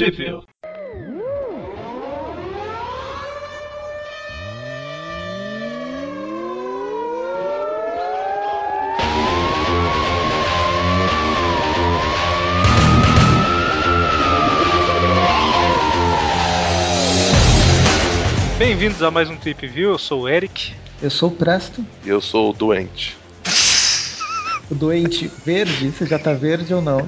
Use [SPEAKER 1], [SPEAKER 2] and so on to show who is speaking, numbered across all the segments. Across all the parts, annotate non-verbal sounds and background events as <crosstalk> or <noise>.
[SPEAKER 1] Trivia. Bem-vindos a mais um Trip View, eu sou o Eric.
[SPEAKER 2] Eu sou o Presto.
[SPEAKER 3] E eu sou o doente.
[SPEAKER 2] O doente verde? Você já tá verde ou não?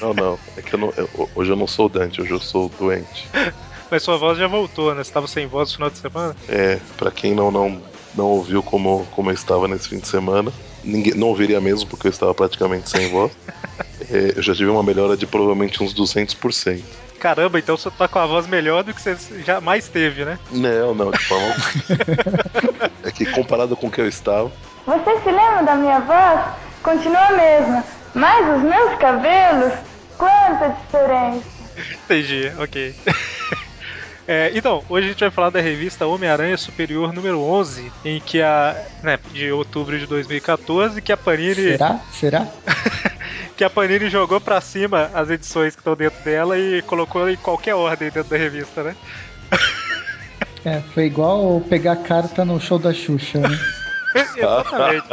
[SPEAKER 3] Não, não. É que eu não, eu- hoje eu não sou Dante, hoje eu sou o doente. <laughs>
[SPEAKER 1] Mas sua voz já voltou, né? Você tava sem voz no final de semana?
[SPEAKER 3] É, pra quem não, não, não ouviu como, como eu estava nesse fim de semana, ninguém, não ouviria mesmo porque eu estava praticamente sem voz. <laughs> É, eu já tive uma melhora de provavelmente uns 200%.
[SPEAKER 1] Caramba, então você tá com a voz melhor do que você jamais teve, né?
[SPEAKER 3] Não, não, de forma. <laughs> É que comparado com o que eu estava,
[SPEAKER 4] Você se lembra da minha voz? Continua a mesma, mas os meus cabelos, quanta diferença!
[SPEAKER 1] Entendi, ok. <laughs> É, então, hoje a gente vai falar da revista Homem-Aranha Superior número 11, em que a. Né, de outubro de 2014, que a Panini.
[SPEAKER 2] Será? Será? <laughs>
[SPEAKER 1] Que a Panini jogou pra cima as edições que estão dentro dela e colocou em qualquer ordem dentro da revista, né?
[SPEAKER 2] É, foi igual pegar carta no show da Xuxa, né? <laughs> <laughs>
[SPEAKER 1] Exatamente.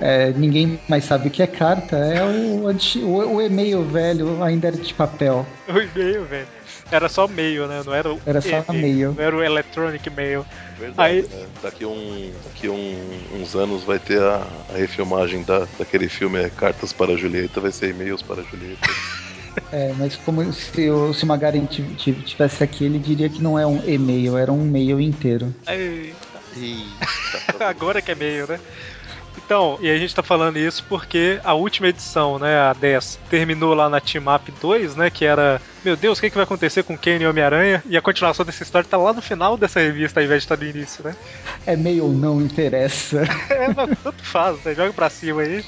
[SPEAKER 2] É, ninguém mais sabe o que é carta, é o, o, o e-mail velho ainda era de papel.
[SPEAKER 1] O e-mail, velho. Era só mail, né? Não era o
[SPEAKER 2] Era só
[SPEAKER 1] e-mail,
[SPEAKER 2] mail.
[SPEAKER 1] Não era o electronic mail.
[SPEAKER 3] verdade,
[SPEAKER 1] Aí-
[SPEAKER 3] né? Daqui, um, daqui um- uns anos vai ter a, a refilmagem da, daquele filme é, Cartas para a Julieta, vai ser e-mails para Julieta. <laughs>
[SPEAKER 2] É, mas como se o, se o Magaren tivesse aqui, ele diria que não é um e-mail, era um mail inteiro.
[SPEAKER 1] Eita,
[SPEAKER 3] Eita. <laughs>
[SPEAKER 1] agora que é mail, né? Então, e a gente tá falando isso porque a última edição, né, a 10, terminou lá na Team Up 2, né, que era, meu Deus, o que, que vai acontecer com Kane e Homem-Aranha? E a continuação dessa história tá lá no final dessa revista, ao invés de estar no início, né?
[SPEAKER 2] É mail ou não interessa. <laughs>
[SPEAKER 1] É, mas tanto faz, né? Joga pra cima aí.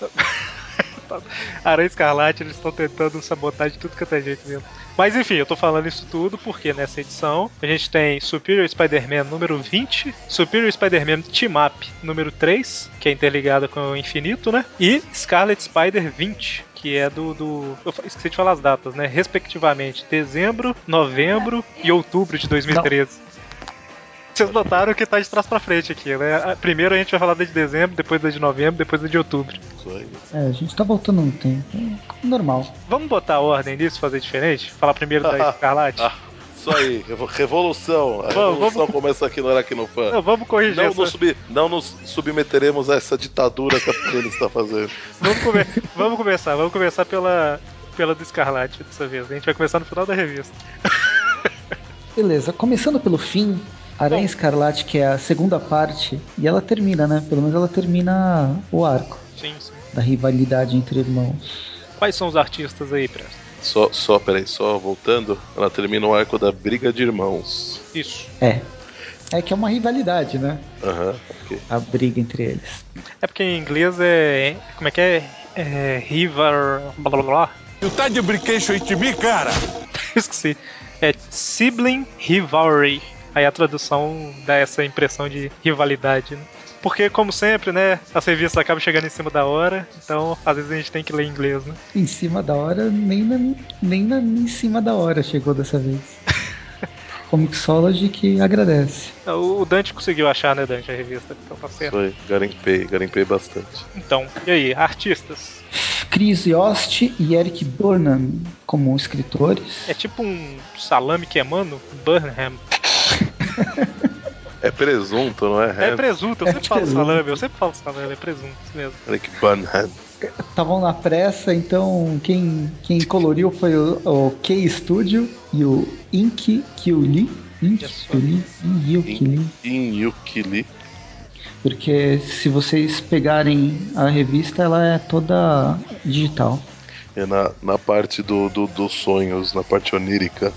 [SPEAKER 1] <laughs> Aranha Escarlate, eles estão tentando sabotar de tudo que é jeito mesmo. Mas enfim, eu tô falando isso tudo porque nessa edição a gente tem Superior Spider-Man número 20, Superior Spider-Man Team Up número 3, que é interligada com o infinito, né? E Scarlet Spider 20, que é do, do. Eu esqueci de falar as datas, né? Respectivamente, dezembro, novembro e outubro de 2013. Vocês notaram que tá de trás pra frente aqui, né? A- Primeiro a gente vai falar da de dezembro, depois da de novembro, depois da de outubro.
[SPEAKER 3] Isso aí.
[SPEAKER 2] É, a gente tá voltando no tempo. É normal.
[SPEAKER 1] Vamos botar a ordem nisso, fazer diferente? Falar primeiro da <laughs> Escarlate?
[SPEAKER 3] Ah, isso aí, revo- revolução. A
[SPEAKER 1] Vamos,
[SPEAKER 3] revolução
[SPEAKER 1] vamos.
[SPEAKER 3] começa aqui no Aracnofan.
[SPEAKER 1] Não, vamos corrigir
[SPEAKER 3] Não
[SPEAKER 1] essa...
[SPEAKER 3] nos, subi- não nos submeteremos a essa ditadura que a Panini está fazendo.
[SPEAKER 1] Vamos, come- vamos começar, vamos começar pela, pela do Escarlate dessa vez. A gente vai começar no final da revista. <laughs>
[SPEAKER 2] Beleza, começando pelo fim, Aranha. Escarlate, que é a segunda parte, e ela termina, né? Pelo menos ela termina o arco
[SPEAKER 1] Sim, sim.
[SPEAKER 2] da rivalidade entre irmãos.
[SPEAKER 1] Quais são os artistas aí, Presto?
[SPEAKER 3] Só, só, peraí, só voltando, ela termina o arco da Briga de Irmãos.
[SPEAKER 1] Isso.
[SPEAKER 2] É. É que é uma rivalidade, né?
[SPEAKER 3] Aham, ok.
[SPEAKER 2] A briga entre eles.
[SPEAKER 1] É porque em inglês é. Como é que é? É. River. Blá blá blá.
[SPEAKER 5] Tu tá de brinquedo de mim, cara? <laughs>
[SPEAKER 1] Esqueci. É Sibling Rivalry. Aí a tradução dá essa impressão de rivalidade, né? Porque, como sempre, né, as revistas acabam chegando em cima da hora, então às vezes a gente tem que ler em inglês, né?
[SPEAKER 2] Em cima da hora, nem, na, nem na, em cima da hora chegou dessa vez. <laughs> Comixology que agradece.
[SPEAKER 1] O Dante conseguiu achar, né, Dante, a revista, então tá certo.
[SPEAKER 3] Aí, garimpei, garimpei bastante.
[SPEAKER 1] Então, e aí, artistas?
[SPEAKER 2] Chris Yost e Eric Burnham como escritores.
[SPEAKER 1] É tipo um salame queimando? Burnham.
[SPEAKER 3] É presunto, não é?
[SPEAKER 1] É presunto, eu
[SPEAKER 2] É
[SPEAKER 1] sempre falo
[SPEAKER 2] presunto.
[SPEAKER 1] salame, eu sempre falo salame, é presunto mesmo.
[SPEAKER 3] Eric Bunhead.
[SPEAKER 2] Estavam na pressa, então quem, quem coloriu foi o, o K Studio e o Ink Kyuli. Ink
[SPEAKER 1] Isso.
[SPEAKER 2] Kyuli? Kyuli.
[SPEAKER 3] In Yukili.
[SPEAKER 2] Porque se vocês pegarem a revista, ela é toda digital.
[SPEAKER 3] É na, na parte do, do- dos sonhos, na parte onírica,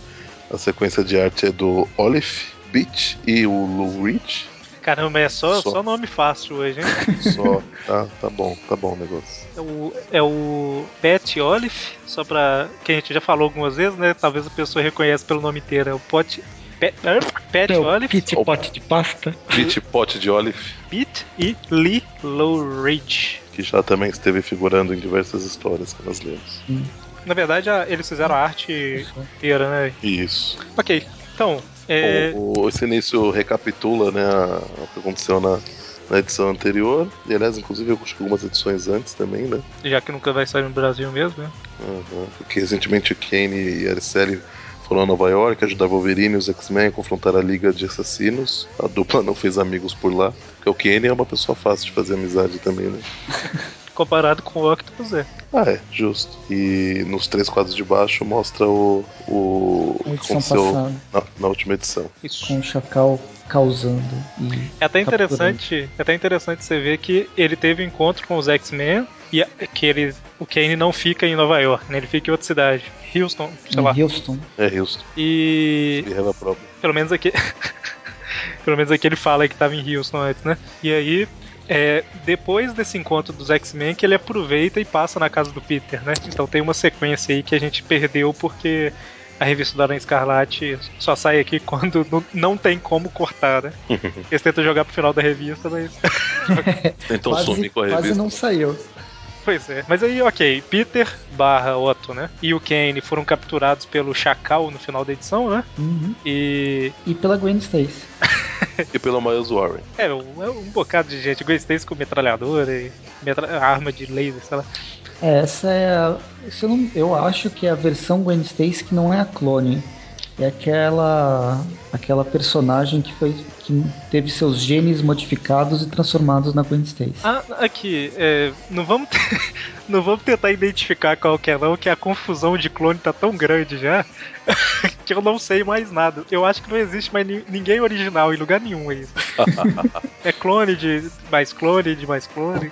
[SPEAKER 3] a sequência de arte é do Olive Beach e o Lou Reed.
[SPEAKER 1] Caramba, é só,
[SPEAKER 3] Só.
[SPEAKER 1] só nome fácil hoje, hein?
[SPEAKER 3] Só. tá, tá bom, tá bom o negócio.
[SPEAKER 1] É o, é o Pat Olive, só pra. que a gente já falou algumas vezes, né? Talvez a pessoa reconheça pelo nome inteiro. É o Pot. Pat, Pat
[SPEAKER 2] É
[SPEAKER 1] Olive,
[SPEAKER 2] Pit Pot de pasta.
[SPEAKER 3] Pete Pot de Olive,
[SPEAKER 1] Pete e Lee Low Ridge.
[SPEAKER 3] que já também esteve figurando em diversas histórias que nós lemos.
[SPEAKER 1] Na verdade, eles fizeram a arte inteira, né?
[SPEAKER 3] Isso.
[SPEAKER 1] Ok. Então, é,
[SPEAKER 3] Bom, o- esse início recapitula né, a- o que aconteceu na, na edição anterior. E aliás, inclusive, eu acho que algumas edições antes também, né?
[SPEAKER 1] já que nunca vai sair no Brasil mesmo, né?
[SPEAKER 3] Uhum. Porque recentemente o Kane e a Araceli foram a Nova York ajudar Wolverine e os X-Men a confrontar a Liga de Assassinos. A dupla não fez amigos por lá. Porque o Kane é uma pessoa fácil de fazer amizade também, né? <laughs>
[SPEAKER 1] Comparado com o Octopus, é.
[SPEAKER 3] Ah, é, justo. E nos três quadros de baixo mostra o, o,
[SPEAKER 2] Na
[SPEAKER 3] o que
[SPEAKER 2] edição
[SPEAKER 3] aconteceu
[SPEAKER 2] passada.
[SPEAKER 3] na, na última edição.
[SPEAKER 1] Isso.
[SPEAKER 2] Com o Chacal causando e
[SPEAKER 1] É até interessante, é até interessante você ver que ele teve um encontro com os X-Men e que ele, o Kane não fica em Nova York, né? Ele fica em outra cidade, Houston, sei lá.
[SPEAKER 2] em Houston.
[SPEAKER 3] É, Houston.
[SPEAKER 1] E
[SPEAKER 3] We have a problem.
[SPEAKER 1] pelo menos aqui, <laughs> pelo menos aqui ele fala que estava em Houston antes, né? E aí é, depois desse encontro dos X-Men que ele aproveita e passa na casa do Peter, né? Então tem uma sequência aí que a gente perdeu porque a revista do Aranha Escarlate só sai aqui <laughs> quando não, tem como cortar, né? <laughs> Eles tentam jogar pro final da revista, mas <laughs>
[SPEAKER 3] Então
[SPEAKER 2] quase,
[SPEAKER 3] some com a
[SPEAKER 2] quase
[SPEAKER 3] revista.
[SPEAKER 2] não saiu.
[SPEAKER 1] Pois é. Mas aí, ok, Peter barra Otto, né? E o Kane foram capturados pelo Chacal no final da edição, né?
[SPEAKER 2] Uhum.
[SPEAKER 1] E.
[SPEAKER 2] E pela Gwen Stacy. <laughs>
[SPEAKER 3] E pelo Miles Warren.
[SPEAKER 1] É, um, é um bocado de gente. Gwen Stacy com metralhadora e metra- arma de laser, sei lá.
[SPEAKER 2] É, essa é a. Eu, não- eu acho que é a versão Gwen Stacy que não é a clone. É aquela. aquela personagem que foi. Que teve seus genes modificados e transformados na Gwen Stacy.
[SPEAKER 1] Ah, aqui, é, não vamos <laughs> não vamos tentar identificar qual que é não, que a confusão de clone tá tão grande já <laughs> que eu não sei mais nada. Eu acho que não existe mais ni- ninguém original em lugar nenhum aí. <laughs> é clone de mais clone de mais clone.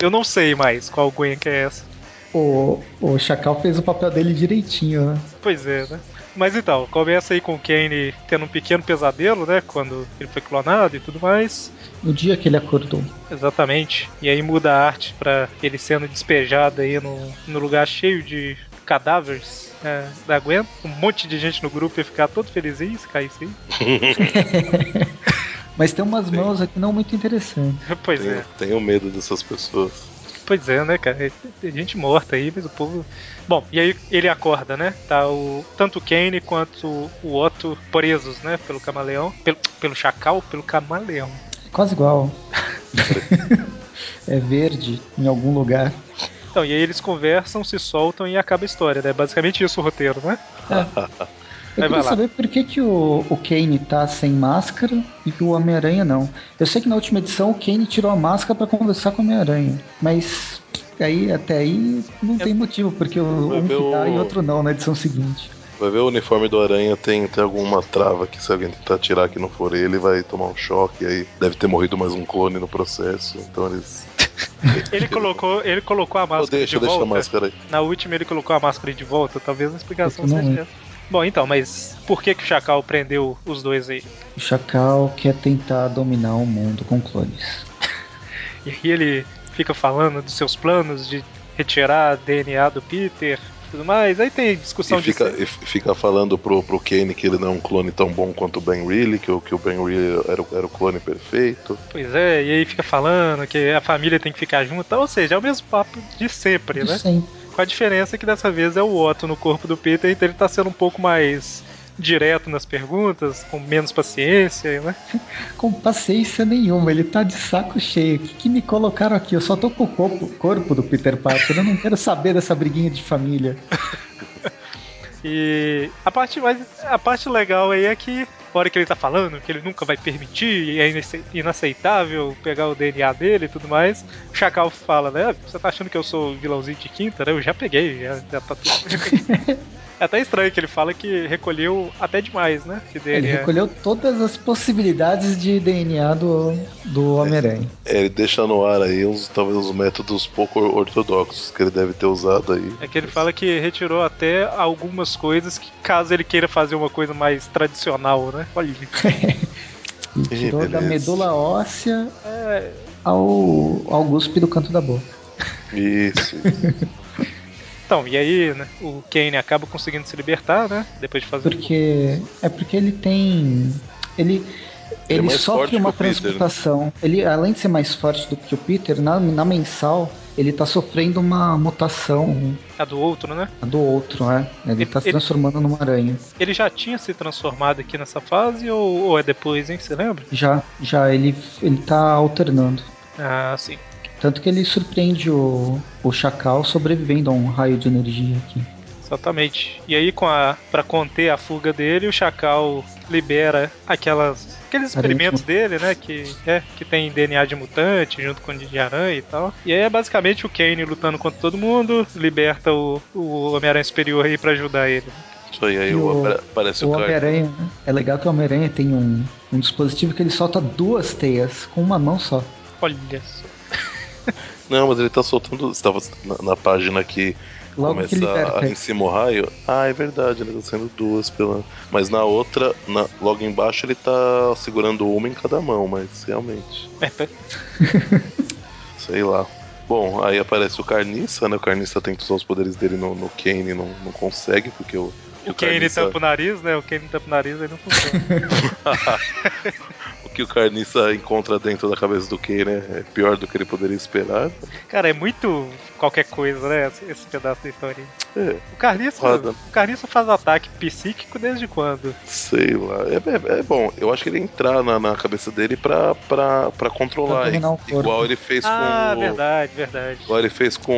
[SPEAKER 1] Eu não sei mais qual Gwen que é essa.
[SPEAKER 2] O, o Chacal fez o papel dele direitinho, né?
[SPEAKER 1] Pois é, né? Mas então, começa aí com o Kane tendo um pequeno pesadelo, né? Quando ele foi clonado e tudo mais.
[SPEAKER 2] No dia que ele acordou.
[SPEAKER 1] Exatamente. E aí muda a arte pra ele sendo despejado aí no, no lugar cheio de cadáveres é, da Gwen. Um monte de gente no grupo ia ficar todo felizinho se caísse aí. <laughs>
[SPEAKER 2] Mas tem umas mãos aqui não muito interessantes.
[SPEAKER 1] Pois
[SPEAKER 3] Tenho,
[SPEAKER 1] é.
[SPEAKER 3] tenho medo dessas pessoas.
[SPEAKER 1] Pois é, né, cara? Tem gente morta aí, mas o povo. Bom, e aí ele acorda, né? Tá o. Tanto o Kane quanto o Otto presos, né? Pelo camaleão. Pelo, pelo chacal, pelo camaleão.
[SPEAKER 2] É quase igual. <laughs> é verde em algum lugar.
[SPEAKER 1] Então, e aí eles conversam, se soltam e acaba a história, né? Basicamente isso o roteiro, né? <laughs>
[SPEAKER 2] Eu
[SPEAKER 1] Aí
[SPEAKER 2] queria saber por que, que o, o Kane tá sem máscara e que o Homem-Aranha não. Eu sei que na última edição o Kane tirou a máscara pra conversar com o Homem-Aranha, mas aí até aí não tem motivo, porque o,
[SPEAKER 3] Vai
[SPEAKER 2] um que dá
[SPEAKER 3] o-
[SPEAKER 2] e outro não na edição seguinte.
[SPEAKER 3] Vai ver o uniforme do Aranha tem, tem alguma trava que se alguém tentar tirar que não for ele, vai tomar um choque. Aí deve ter morrido mais um clone no processo. Então eles. <laughs>
[SPEAKER 1] Ele colocou, ele colocou a
[SPEAKER 3] Oh,
[SPEAKER 1] máscara
[SPEAKER 3] deixa,
[SPEAKER 1] de
[SPEAKER 3] deixa a
[SPEAKER 1] volta.
[SPEAKER 3] máscara aí.
[SPEAKER 1] Na última ele colocou a máscara de volta, talvez a explicação seja essa. Bom, então, mas por que que o Chacal prendeu os dois aí?
[SPEAKER 2] O Chacal quer tentar dominar o mundo com clones. <laughs>
[SPEAKER 1] E aí ele fica falando dos seus planos de retirar DNA do Peter e tudo mais. Aí tem discussão
[SPEAKER 3] E fica,
[SPEAKER 1] de.
[SPEAKER 3] e fica falando pro, pro Kane que ele não é um clone tão bom quanto o Ben Reilly, que o, que o Ben Reilly era, o- era o clone perfeito.
[SPEAKER 1] Pois é, e aí fica falando que a família tem que ficar junto. Ou seja, é o mesmo papo de sempre,
[SPEAKER 2] De
[SPEAKER 1] né?
[SPEAKER 2] sempre.
[SPEAKER 1] Com a diferença que dessa vez é o Otto no corpo do Peter, então ele tá sendo um pouco mais direto nas perguntas, com menos paciência, né? <laughs>
[SPEAKER 2] Com paciência nenhuma, ele tá de saco cheio. O que, que me colocaram aqui? Eu só tô com o corpo, corpo do Peter Parker. Eu não quero saber dessa briguinha de família. <laughs>
[SPEAKER 1] E a parte mais. A parte legal aí é que, a hora que ele tá falando, que ele nunca vai permitir, e é inace- inaceitável pegar o DNA dele e tudo mais, o Chacal fala, né? "Ah, Você tá achando que eu sou vilãozinho de quinta, né? Eu já peguei, já, já tá tudo. <laughs> é até estranho que ele fala que recolheu até demais, né?
[SPEAKER 2] Ele recolheu todas as possibilidades de DNA do, do Homem-Aranha.
[SPEAKER 3] É, ele deixa no ar aí uns, talvez uns métodos pouco ortodoxos que ele deve ter usado aí.
[SPEAKER 1] É que ele fala que retirou até algumas coisas que, caso ele queira fazer uma coisa mais tradicional, né? Olha.
[SPEAKER 3] Ih, <laughs>
[SPEAKER 2] tirou da
[SPEAKER 3] beleza.
[SPEAKER 2] medula óssea
[SPEAKER 1] É,
[SPEAKER 2] ao, ao guspe do canto da boca.
[SPEAKER 3] Isso. <laughs>
[SPEAKER 1] Então, e aí, né, o Kane acaba conseguindo se libertar, né? Depois de fazer.
[SPEAKER 2] Porque. É porque ele tem. Ele.
[SPEAKER 3] Ele é
[SPEAKER 2] Ele sofre uma
[SPEAKER 3] Peter, né?
[SPEAKER 2] transmutação. Ele, além de ser mais forte do que o Peter, na, na mensal, ele tá sofrendo uma mutação
[SPEAKER 1] A do outro, né?
[SPEAKER 2] a do outro, né? Ele tá se
[SPEAKER 1] Ele-
[SPEAKER 2] transformando numa aranha.
[SPEAKER 1] Ele já tinha se transformado aqui nessa fase ou, ou é depois, hein? Você lembra?
[SPEAKER 2] Já, já, ele, ele tá alternando.
[SPEAKER 1] Ah, sim.
[SPEAKER 2] Tanto que ele surpreende o, o Chacal sobrevivendo a um raio de energia aqui.
[SPEAKER 1] Exatamente. E aí, com a para conter a fuga dele, o Chacal libera aquelas aqueles experimentos dele, né, que é que tem DNA de mutante junto com o de aranha e tal. E aí é basicamente o Kane lutando contra todo mundo, liberta o, o Homem-Aranha superior aí pra ajudar ele.
[SPEAKER 3] Isso aí, aí o,
[SPEAKER 2] o-
[SPEAKER 3] aparece
[SPEAKER 2] O
[SPEAKER 3] o, cara.
[SPEAKER 2] Homem-Aranha, né? é legal que o Homem-Aranha tem um, um dispositivo que ele solta duas teias com uma mão só.
[SPEAKER 1] Olha só.
[SPEAKER 3] Não, mas ele tá soltando. Estava na, na página que
[SPEAKER 2] Logo que
[SPEAKER 3] começa a, em cima o raio. Ah, é verdade, ele tá sendo duas pela. Mas na outra, na- logo embaixo, ele tá segurando uma em cada mão, mas realmente.
[SPEAKER 1] É, <laughs>
[SPEAKER 3] Sei lá. Bom, aí aparece o Carniça, né? O Carniça tenta usar os poderes dele no, no Kane e não, não consegue, porque o.
[SPEAKER 1] o Kane
[SPEAKER 3] Carniça-
[SPEAKER 1] tampa o nariz, né? O Kane tampa o nariz, aí não funciona. <laughs>
[SPEAKER 3] que o Carniça encontra dentro da cabeça do Kane é pior do que ele poderia esperar.
[SPEAKER 1] Cara, é muito qualquer coisa, né? Esse, pedaço da história.
[SPEAKER 3] É,
[SPEAKER 1] O Carniça, o Carniça faz ataque psíquico desde quando?
[SPEAKER 3] sei lá. É, é- é bom, eu acho que ele ia entrar na, na cabeça dele pra, pra, pra controlar.
[SPEAKER 2] Pra
[SPEAKER 3] igual ele fez
[SPEAKER 1] Ah,
[SPEAKER 3] com o.
[SPEAKER 1] verdade, verdade.
[SPEAKER 3] Igual ele fez com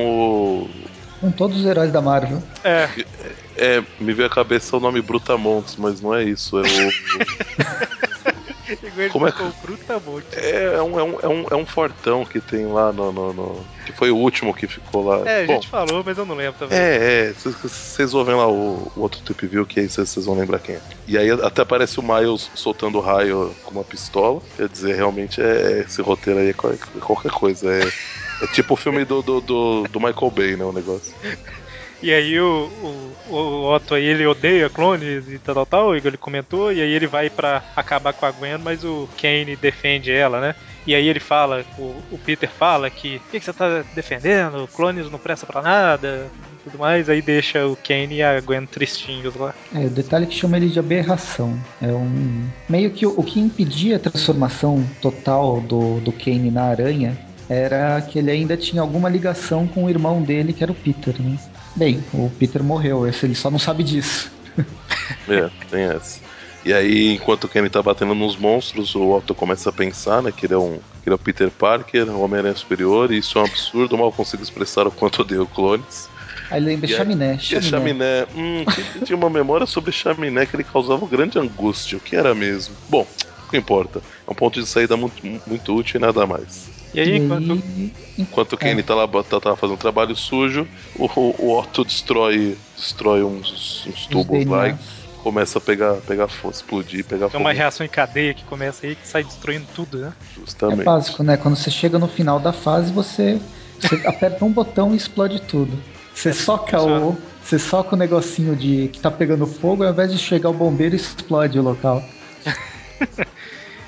[SPEAKER 3] o.
[SPEAKER 2] Com todos os heróis da Marvel.
[SPEAKER 1] É,
[SPEAKER 3] É, me veio à cabeça o nome Brutamontes, mas não é isso. É o. <laughs> Como é que- é, é um, é, um, é, um, é um fortão que tem lá no, no- no- Que foi o último que ficou lá.
[SPEAKER 1] É, a
[SPEAKER 3] Bom,
[SPEAKER 1] gente falou, mas eu não lembro também.
[SPEAKER 3] É, é, vocês ouvem lá o, o outro Tip View, que aí vocês vão lembrar quem é. E aí até aparece o Miles soltando raio com uma pistola. Quer dizer, realmente é esse roteiro aí é é qualquer coisa. É, é tipo o filme do, do, do, do Michael Bay, né? O negócio.
[SPEAKER 1] E aí o, o, o Otto aí, ele odeia clones e tal, tal, tal, ele comentou, e aí ele vai pra acabar com a Gwen, mas o Kane defende ela, né? E aí ele fala, o, o Peter fala que o que, que você tá defendendo? Clones não presta pra nada tudo mais, aí deixa o Kane e a Gwen tristinhos lá.
[SPEAKER 2] É, o detalhe que chama ele de aberração. É um. Meio que o, o que impedia a transformação total do, do Kane na aranha era que ele ainda tinha alguma ligação com o irmão dele, que era o Peter, né? Bem, o Peter morreu, esse ele só não sabe disso. <laughs>
[SPEAKER 3] É, tem essa. E aí, enquanto o Kenny tá batendo nos monstros, o Otto começa a pensar, né, que ele é um. Que ele é o Peter Parker, o Homem-Aranha Superior, e isso é um absurdo, mal consigo expressar o quanto odeio clones.
[SPEAKER 2] Aí lembra
[SPEAKER 3] E
[SPEAKER 2] chaminé,
[SPEAKER 3] E a
[SPEAKER 2] chaminé.
[SPEAKER 3] chaminé, hum, que- tinha uma memória sobre chaminé que ele causava grande angústia. O que era mesmo? Bom, o que importa? É um ponto de saída muito, muito útil e nada mais.
[SPEAKER 1] E aí,
[SPEAKER 2] E
[SPEAKER 1] enquanto,
[SPEAKER 2] aí,
[SPEAKER 3] Enquanto o Kenny tá lá tá, tá fazendo trabalho sujo, o, o Otto destrói, destrói uns, uns
[SPEAKER 2] os
[SPEAKER 3] tubos lá e começa a pegar, pegar fogo, explodir, pegar
[SPEAKER 1] tem
[SPEAKER 3] fogo.
[SPEAKER 1] uma reação em cadeia que começa aí, que sai destruindo tudo, né?
[SPEAKER 2] É
[SPEAKER 3] Justamente.
[SPEAKER 2] básico, né? Quando você chega no final da fase, você, você <laughs> aperta um botão e explode tudo. Você soca o. Você soca o negocinho de que tá pegando fogo, ao invés de chegar o bombeiro, explode o local.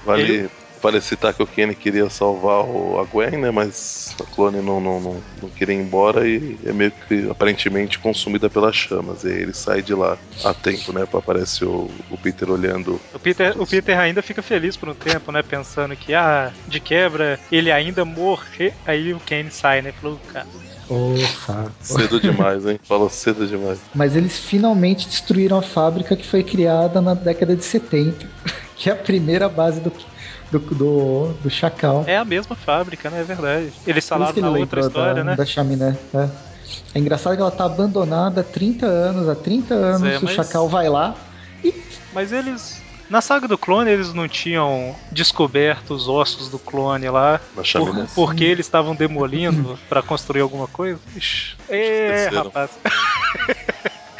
[SPEAKER 3] Vale, vale citar que o Kenny queria salvar o, a Gwen, né? Mas a clone não, não, não, não queria ir embora e é meio que aparentemente consumida pelas chamas. E aí ele sai de lá a tempo, né? Aparece o, o Peter olhando.
[SPEAKER 1] O Peter, o Peter ainda fica feliz por um tempo, né? Pensando que, ah, de quebra, ele ainda morre. Aí o Kane sai, né? Falou, cara,
[SPEAKER 2] saco.
[SPEAKER 3] Cedo demais, hein? Fala cedo demais.
[SPEAKER 2] Mas eles finalmente destruíram a fábrica que foi criada na década de 70, <laughs> que é a primeira base do, do, do, do Chacal.
[SPEAKER 1] é a mesma fábrica, né? É verdade. Eles falaram
[SPEAKER 2] ele
[SPEAKER 1] na outra história,
[SPEAKER 2] da,
[SPEAKER 1] né?
[SPEAKER 2] da chaminé. É. É engraçado que ela tá abandonada há 30 anos. Há 30 anos
[SPEAKER 1] é,
[SPEAKER 2] o
[SPEAKER 1] mas-
[SPEAKER 2] Chacal vai lá
[SPEAKER 1] Mas eles. Na saga do clone, eles não tinham descoberto os ossos do clone lá.
[SPEAKER 3] Na chaminé.
[SPEAKER 1] Por, porque eles estavam demolindo <laughs> pra construir alguma coisa? Ixi. É, rapaz. <laughs>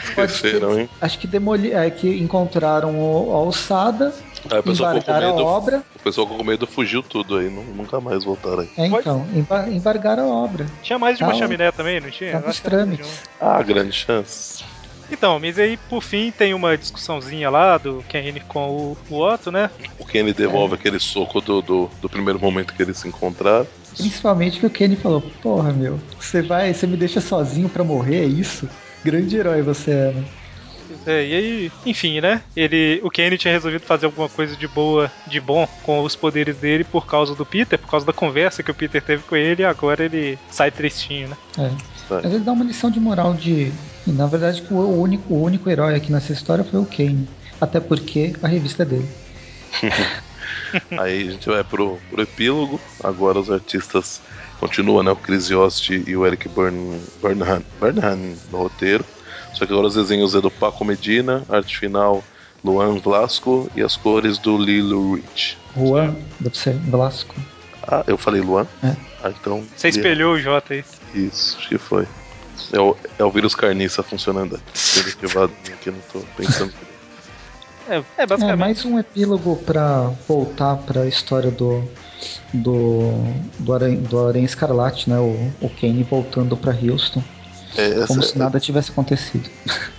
[SPEAKER 3] Esqueceram, hein?
[SPEAKER 2] Acho que demoli é que encontraram o, a alçada,
[SPEAKER 3] Aí o pessoal ficou com
[SPEAKER 2] embargaram a
[SPEAKER 3] medo.
[SPEAKER 2] obra.
[SPEAKER 3] O pessoal ficou com medo fugiu tudo aí. nu- Nunca mais voltaram aí.
[SPEAKER 2] É, então, emba- embargaram a obra.
[SPEAKER 1] Tinha mais de uma
[SPEAKER 2] Tá,
[SPEAKER 1] chaminé também, não tinha?
[SPEAKER 2] Tá nos trâmites.
[SPEAKER 3] Ah, grande chance.
[SPEAKER 1] Então, mas aí por fim tem uma discussãozinha lá do Kane com o, o Otto, né?
[SPEAKER 3] O Kenny devolve aquele soco do, do, do primeiro momento que eles se encontraram.
[SPEAKER 2] Principalmente que o Kenny falou: Porra, meu, você vai, você me deixa sozinho pra morrer, é isso? Grande herói você é, né?
[SPEAKER 1] É, e aí, enfim, né? Ele, o Kenny tinha resolvido fazer alguma coisa de boa, de bom com os poderes dele por causa do Peter, por causa da conversa que o Peter teve com ele, e agora ele sai tristinho, né?
[SPEAKER 2] É. Mas ele dá uma lição de moral de. e, Na verdade, que o único, o único herói aqui nessa história foi o Kane. Até porque a revista é dele. <laughs>
[SPEAKER 3] Aí a gente vai pro, pro epílogo. Agora os artistas continuam, né? O Chris Yost e o Eric Burnham, Burnham no roteiro. Só que agora os desenhos é do Paco Medina, arte final Luan Vlasco e as cores do Lilo Rich.
[SPEAKER 2] Juan, deve ser Velasco.
[SPEAKER 3] Ah, eu falei Luan?
[SPEAKER 2] É.
[SPEAKER 3] Ah, então.
[SPEAKER 1] Você espelhou o Jota aí.
[SPEAKER 3] Isso, acho que foi. É o, é o vírus carniça funcionando. Desativado aqui, não tô pensando.
[SPEAKER 1] É, é
[SPEAKER 2] É
[SPEAKER 1] basicamente.
[SPEAKER 2] mais um epílogo pra voltar pra história do. Do, do, Aranha, do Aranha Escarlate, né? O, o Kane voltando pra Houston,
[SPEAKER 3] É,
[SPEAKER 2] como
[SPEAKER 3] essa,
[SPEAKER 2] se nada tivesse acontecido.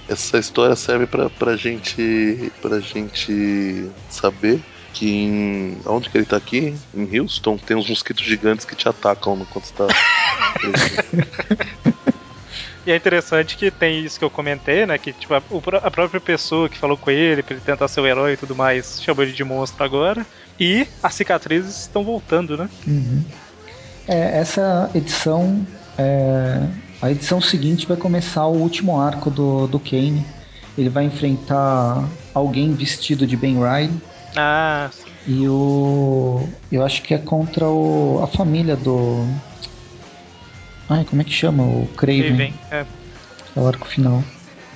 [SPEAKER 3] essa história serve pra, pra gente. pra gente saber que em. Onde que ele tá aqui? Em Houston tem uns mosquitos gigantes que te atacam enquanto você tá. <laughs>
[SPEAKER 1] E é interessante que tem isso que eu comentei, né? Que tipo, a, a própria pessoa que falou com ele pra ele tentar ser o herói e tudo mais chamou ele de monstro agora. E as cicatrizes estão voltando, né?
[SPEAKER 2] Uhum. É, essa edição. é, a edição seguinte vai começar o último arco do, do Kane. Ele vai enfrentar alguém vestido de Ben Riley.
[SPEAKER 1] Ah,
[SPEAKER 2] E o. Eu acho que é contra o, a família do. Ai, como é que chama? O Craven.
[SPEAKER 1] vem. É.
[SPEAKER 2] É o arco final.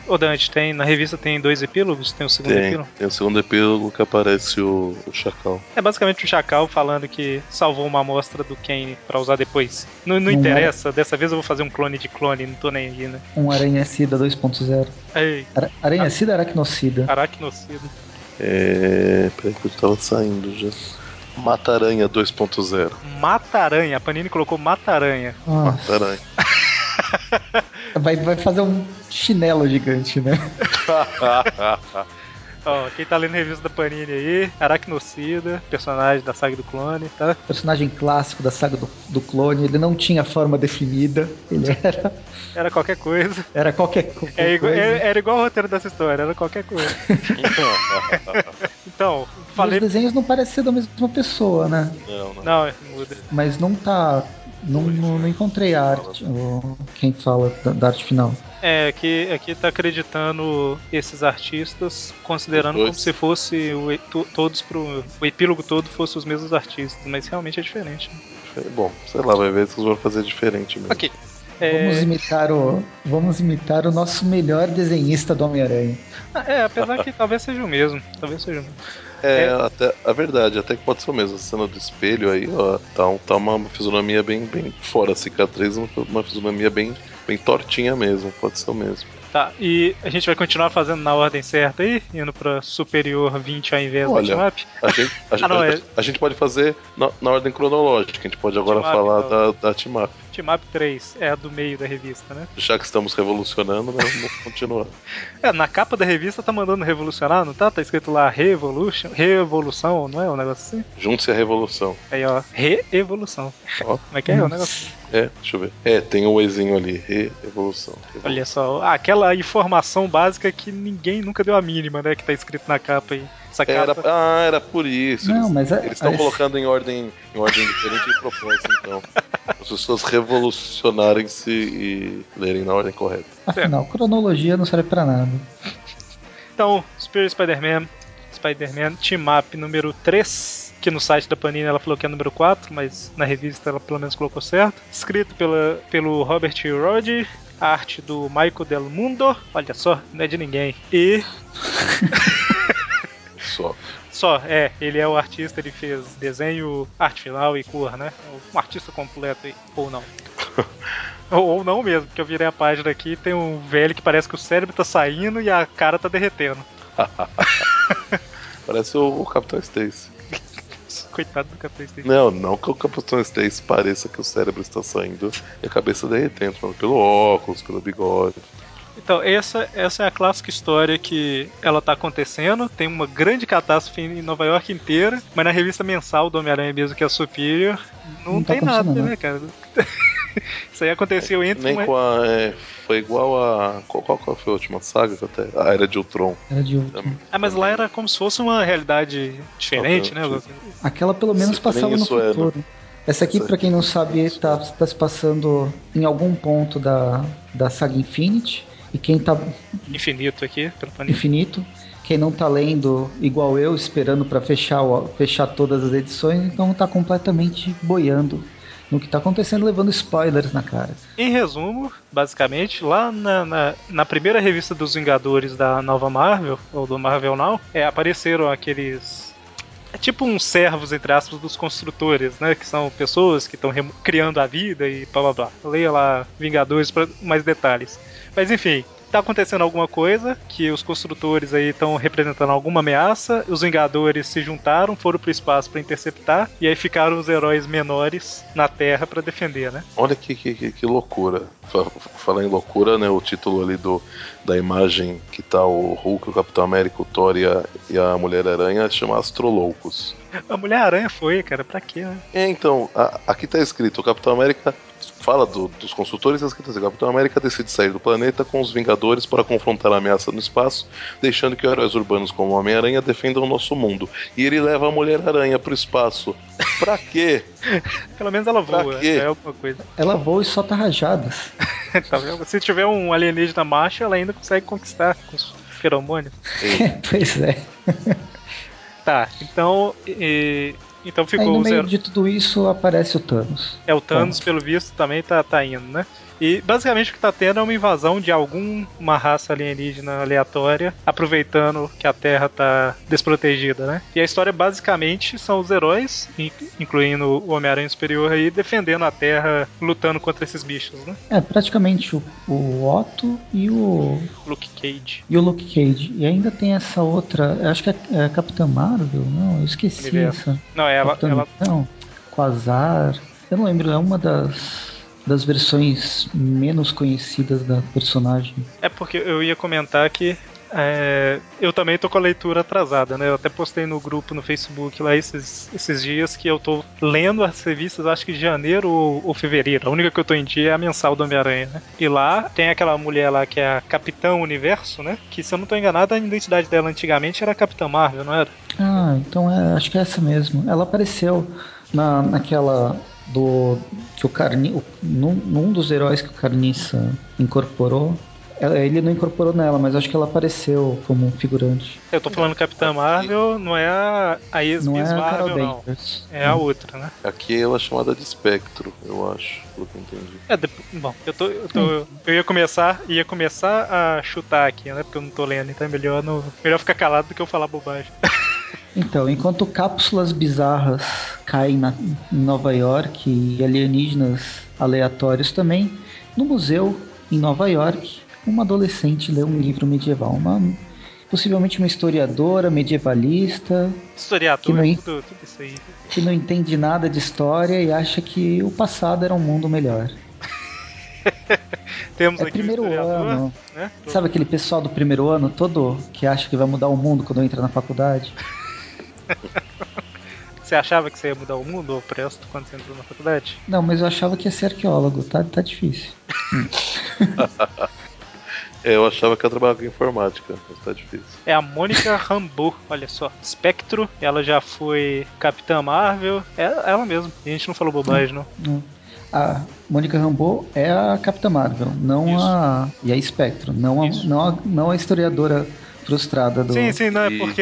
[SPEAKER 1] Ô Dante, tem, na revista tem dois epílogos? Tem o segundo
[SPEAKER 3] Tem,
[SPEAKER 1] epílogo?
[SPEAKER 3] tem o segundo epílogo que aparece o, o Chacal.
[SPEAKER 1] É basicamente o Chacal falando que salvou uma amostra do Kane pra usar depois. Não, não
[SPEAKER 2] Não
[SPEAKER 1] interessa, dessa vez eu vou fazer um clone de clone, não tô nem aí, né?
[SPEAKER 2] Um Aranha-Sida 2.0.
[SPEAKER 1] Ei,
[SPEAKER 2] Ara- Aranha-Sida ou Aracnocida?
[SPEAKER 1] aracnocida.
[SPEAKER 3] É. Peraí que eu tava saindo já. Mata-Aranha 2.0.
[SPEAKER 1] Mata-aranha, a Panini colocou mata-aranha.
[SPEAKER 3] Mata-Aranha.
[SPEAKER 2] vai, vai fazer um chinelo gigante, né? <laughs>
[SPEAKER 1] Ó, quem tá lendo a revista da Panini aí, Aracnocida, personagem da saga do clone, tá?
[SPEAKER 2] Personagem clássico da saga do, do clone. Ele não tinha forma definida. Ele era,
[SPEAKER 1] Era qualquer coisa.
[SPEAKER 2] era qualquer co-
[SPEAKER 1] É igual-
[SPEAKER 2] coisa.
[SPEAKER 1] é- era igual o roteiro dessa história, era qualquer coisa. <laughs> Então,
[SPEAKER 2] E Os
[SPEAKER 1] falei.
[SPEAKER 2] desenhos não parecem ser da mesma pessoa, né?
[SPEAKER 3] não, não.
[SPEAKER 1] Não, muda.
[SPEAKER 2] Mas não tá. Não, não, não encontrei a arte. o- quem fala da, da arte final.
[SPEAKER 1] É, aqui, aqui tá acreditando esses artistas, considerando como se fosse o, to- todos pro. O epílogo todo fosse os mesmos artistas, mas realmente é diferente. né?
[SPEAKER 3] Bom, sei lá, vai ver se eles vão fazer diferente mesmo.
[SPEAKER 1] É,
[SPEAKER 2] Vamos imitar o. Vamos imitar o nosso melhor desenhista do Homem-Aranha.
[SPEAKER 1] é, apesar que talvez seja o mesmo. Talvez seja o mesmo.
[SPEAKER 3] É,
[SPEAKER 1] É.
[SPEAKER 3] até a verdade, até que pode ser o mesmo. A cena do espelho aí, ó, tá, um- tá uma fisionomia bem, bem fora a cicatriz, uma, fisionomia bem, bem tortinha mesmo, pode ser o mesmo.
[SPEAKER 1] Tá, e a gente vai continuar fazendo na ordem certa aí, indo pra superior 20 ao invés
[SPEAKER 3] Olha,
[SPEAKER 1] do Timap.
[SPEAKER 3] A gente, a, <laughs>
[SPEAKER 1] Ah, não,
[SPEAKER 3] a-
[SPEAKER 1] é-
[SPEAKER 3] a gente pode fazer na, na ordem cronológica, a gente pode agora falar
[SPEAKER 1] então.
[SPEAKER 3] da, da Team Up.
[SPEAKER 1] Timap 3 é a do meio da revista, né?
[SPEAKER 3] Já que estamos revolucionando, né, vamos <laughs> continuar.
[SPEAKER 1] É, na capa da revista tá mandando revolucionar, não tá? Tá escrito lá Revolution, Revolução, não é um negócio assim?
[SPEAKER 3] Junte-se à revolução.
[SPEAKER 1] Aí, ó, Re-evolução. <laughs> Como é que é o negócio?
[SPEAKER 3] É, deixa eu ver. É, tem o Ezinho ali, re-evolução.
[SPEAKER 1] Olha só, aquela informação básica que ninguém nunca deu a mínima, né? Que tá escrito na capa aí. Essa
[SPEAKER 3] Era,
[SPEAKER 1] capa.
[SPEAKER 3] ah, era por isso.
[SPEAKER 2] Não,
[SPEAKER 3] eles
[SPEAKER 2] mas a-
[SPEAKER 3] eles estão
[SPEAKER 2] a-
[SPEAKER 3] colocando em ordem, em ordem diferente de propósito, então. As pessoas revolucionarem-se e lerem na ordem correta.
[SPEAKER 2] Afinal, cronologia não serve pra nada.
[SPEAKER 1] Então, Spirit Spider-Man, Spider-Man Team Up número 3, que no site da Panini ela falou que é número 4, mas na revista ela pelo menos colocou certo. Escrito pela, pelo Robert Roddy, a arte do Michael Del Mundo, olha só, não é de ninguém. E <laughs>
[SPEAKER 3] Só.
[SPEAKER 1] só, é, ele é o artista, ele fez desenho, arte final e cor, né? Um artista completo aí, ou não. <laughs> ou, ou não mesmo, porque eu virei a página aqui e tem um velho que parece que o cérebro tá saindo e a cara tá derretendo. <laughs>
[SPEAKER 3] Parece o, o Capitão Stacy. <laughs>
[SPEAKER 1] Coitado do Capitão Stacy.
[SPEAKER 3] Não, não que o Capitão Stacy pareça que o cérebro está saindo e a cabeça derretendo, pelo óculos, pelo bigode.
[SPEAKER 1] Então, essa, essa é a clássica história que ela tá acontecendo. Tem uma grande catástrofe em Nova York inteira, mas na revista mensal do Homem-Aranha mesmo, que é a Superior, não,
[SPEAKER 2] Não tá
[SPEAKER 1] tem nada,
[SPEAKER 2] acontecendo,
[SPEAKER 1] né, cara? <laughs> Isso aí aconteceu entre
[SPEAKER 3] Nem
[SPEAKER 1] uma-
[SPEAKER 3] com a. é, foi igual a. Qual, qual, qual foi a última saga? que Até, a Era de Ultron.
[SPEAKER 2] Era de outro.
[SPEAKER 1] Ah, mas lá era como se fosse uma realidade diferente, né?
[SPEAKER 2] Aquela pelo menos
[SPEAKER 3] Se
[SPEAKER 2] passava no
[SPEAKER 3] isso é, né?
[SPEAKER 2] futuro. Essa aqui, pra quem não sabe,
[SPEAKER 3] isso
[SPEAKER 2] tá, tá se passando em algum ponto da, da saga Infinity. E quem tá
[SPEAKER 1] Infinito aqui, pelo Panini.
[SPEAKER 2] infinito, quem não tá lendo igual eu, esperando pra fechar, fechar todas as edições, então tá completamente boiando no que tá acontecendo, levando spoilers na cara.
[SPEAKER 1] Em resumo, basicamente, lá na, na, na primeira revista dos Vingadores da nova Marvel, ou do Marvel Now, é, apareceram aqueles. É tipo uns servos, entre aspas, dos construtores, né? Que são pessoas que estão criando a vida e blá blá blá. Leia lá Vingadores para mais detalhes. Mas enfim, tá acontecendo alguma coisa, que os construtores aí estão representando alguma ameaça, os Vingadores se juntaram, foram pro espaço para interceptar, e aí ficaram os heróis menores na Terra para defender, né?
[SPEAKER 3] Olha que, que, que, loucura. Fa- Falar em loucura, né? O título ali do, da imagem que tá o Hulk, o Capitão América, o Thor e a, e a Mulher-Aranha chama Astroloucos.
[SPEAKER 1] A Mulher-Aranha foi, cara, pra quê, né?
[SPEAKER 3] É, então, a- aqui tá escrito, o Capitão América fala do- dos consultores, escrito assim, o Capitão América decide sair do planeta com os Vingadores para confrontar a ameaça no espaço, deixando que heróis urbanos como o Homem-Aranha defendam o nosso mundo. E ele leva a Mulher-Aranha pro espaço. Pra quê? <laughs>
[SPEAKER 1] Pelo menos ela
[SPEAKER 3] Pra
[SPEAKER 1] voa,
[SPEAKER 3] quê?
[SPEAKER 1] é alguma coisa.
[SPEAKER 2] Ela voa e solta rajadas. <laughs>
[SPEAKER 1] Tá vendo? Se tiver um alienígena macho, ela ainda consegue conquistar com os feromônios. <laughs>
[SPEAKER 2] pois é.
[SPEAKER 1] Tá, então. e- então
[SPEAKER 2] Aí
[SPEAKER 1] ficou
[SPEAKER 2] no
[SPEAKER 1] o
[SPEAKER 2] meio
[SPEAKER 1] zero.
[SPEAKER 2] de tudo isso aparece o Thanos.
[SPEAKER 1] É, o Thanos, pelo visto, também tá, tá indo, né? E basicamente o que tá tendo é uma invasão de alguma raça alienígena aleatória, aproveitando que a Terra tá desprotegida, né? E a história basicamente são os heróis, in- incluindo o Homem-Aranha Superior aí, defendendo a Terra, lutando contra esses bichos, né?
[SPEAKER 2] É, praticamente o, o Otto e o,
[SPEAKER 1] Luke Cage.
[SPEAKER 2] e o Luke Cage. E ainda tem essa outra, eu acho que é, é Capitã Marvel, não, eu esqueci
[SPEAKER 1] Universo.
[SPEAKER 2] essa.
[SPEAKER 1] Não, ela,
[SPEAKER 2] Capitã,
[SPEAKER 1] ela
[SPEAKER 2] Não, Quasar. Eu não lembro, é uma das, das versões menos conhecidas da personagem.
[SPEAKER 1] É porque eu ia comentar que é, eu também tô com a leitura atrasada, né? Eu até postei no grupo no Facebook lá esses, esses dias que eu tô lendo as revistas, acho que de janeiro ou, ou fevereiro. A única que eu tô em dia é a mensal do Homem-Aranha, né? E lá tem aquela mulher lá que é a Capitã Universo, né? Que se eu não tô enganado, a identidade dela antigamente era a Capitã Marvel, não era?
[SPEAKER 2] Ah, então é, acho que é essa mesmo. Ela apareceu na, naquela do que o Carni, o- num, num dos heróis que o Carniça incorporou. Ela- Ele não incorporou nela, mas acho que ela apareceu como figurante.
[SPEAKER 1] Eu tô falando Capitã Marvel, não é a, a
[SPEAKER 2] Não é a Carol
[SPEAKER 1] Marvel, não. É a outra, né?
[SPEAKER 3] Aqui ela é chamada de Espectro, eu acho, pelo que eu entendi.
[SPEAKER 1] É, depo- bom, eu tô, eu tô- eu ia começar, ia começar a chutar aqui, né? Porque eu não tô lendo, então é melhor não, melhor ficar calado do que eu falar bobagem. <laughs>
[SPEAKER 2] Então, enquanto cápsulas bizarras caem na, em Nova York e alienígenas aleatórios também, no museu em Nova York, uma adolescente lê um livro medieval. Uma, possivelmente uma historiadora medievalista
[SPEAKER 1] Historiador,
[SPEAKER 2] Que nem-
[SPEAKER 1] tudo, tudo isso aí.
[SPEAKER 2] que não entende nada de história e acha que o passado era um mundo melhor. <laughs>
[SPEAKER 1] Temos
[SPEAKER 2] É
[SPEAKER 1] aqui
[SPEAKER 2] primeiro ano.
[SPEAKER 1] né?
[SPEAKER 2] Sabe aquele pessoal do primeiro ano todo que acha que vai mudar o mundo quando entra na faculdade? <laughs>
[SPEAKER 1] Você achava que você ia mudar o mundo, ou presto, quando você entrou na faculdade?
[SPEAKER 2] Não, mas eu achava que ia ser arqueólogo, tá, tá difícil. <laughs>
[SPEAKER 3] Eu achava que ela trabalhava com informática, mas tá difícil.
[SPEAKER 1] É a Mônica Rambeau, olha só. Spectro, ela já foi Capitã Marvel, é ela mesma. A gente não falou bobagem, não.
[SPEAKER 2] Não. A Mônica Rambeau é a Capitã Marvel, não
[SPEAKER 1] Isso.
[SPEAKER 2] a. E a Spectro, não a, não a, não a historiadora frustrada do,
[SPEAKER 1] sim, sim, não é porque.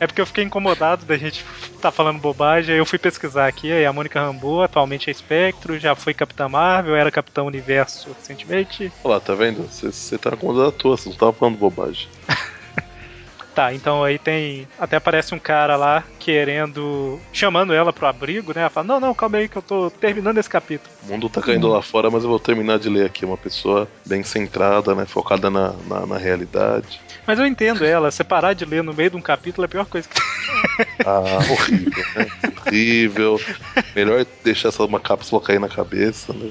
[SPEAKER 1] É porque eu fiquei incomodado da gente tá falando bobagem, aí eu fui pesquisar aqui, aí a Mônica Rambeau atualmente é Spectro, já foi Capitã Marvel, era Capitã Universo recentemente.
[SPEAKER 3] Olha lá, tá vendo? Você- tá acomodado à toa, você não tava falando bobagem. <laughs>
[SPEAKER 1] Tá, então aí tem. Até aparece um cara lá querendo. chamando ela pro abrigo, né? Ela fala: Não, não, calma aí que eu tô terminando esse capítulo.
[SPEAKER 3] O mundo tá caindo lá fora, mas eu vou terminar de ler aqui. Uma pessoa bem centrada, né? Focada na, na, na realidade.
[SPEAKER 1] Mas eu entendo ela, você parar de ler no meio de um capítulo é a pior coisa que <laughs>
[SPEAKER 3] Ah, horrível, né? horrível. Melhor deixar essa uma cápsula cair na cabeça, né?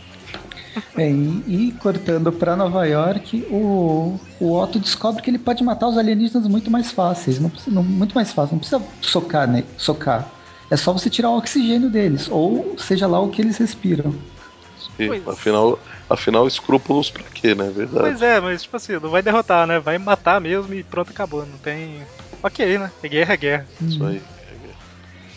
[SPEAKER 2] É, e, e cortando pra Nova York, o, o Otto descobre que ele pode matar os alienígenas muito mais fáceis. Não não- muito mais fácil, não precisa socar, né? Socar. É só você tirar o oxigênio deles, ou seja lá o que eles respiram.
[SPEAKER 1] Pois-
[SPEAKER 3] afinal, afinal, escrúpulos pra quê, né? Verdade.
[SPEAKER 1] Pois é, mas tipo assim, não vai derrotar, né? Vai matar mesmo e pronto, acabou. Não tem. Ok, né? É guerra, é guerra.
[SPEAKER 3] Isso aí.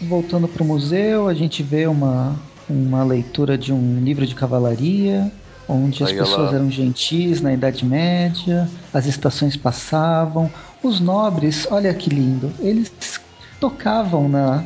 [SPEAKER 2] Voltando pro museu, a gente vê uma, uma leitura de um livro de cavalaria, onde as
[SPEAKER 3] Aí
[SPEAKER 2] pessoas
[SPEAKER 3] ela-
[SPEAKER 2] eram gentis na Idade Média, as estações passavam, os nobres, olha que lindo, eles tocavam na.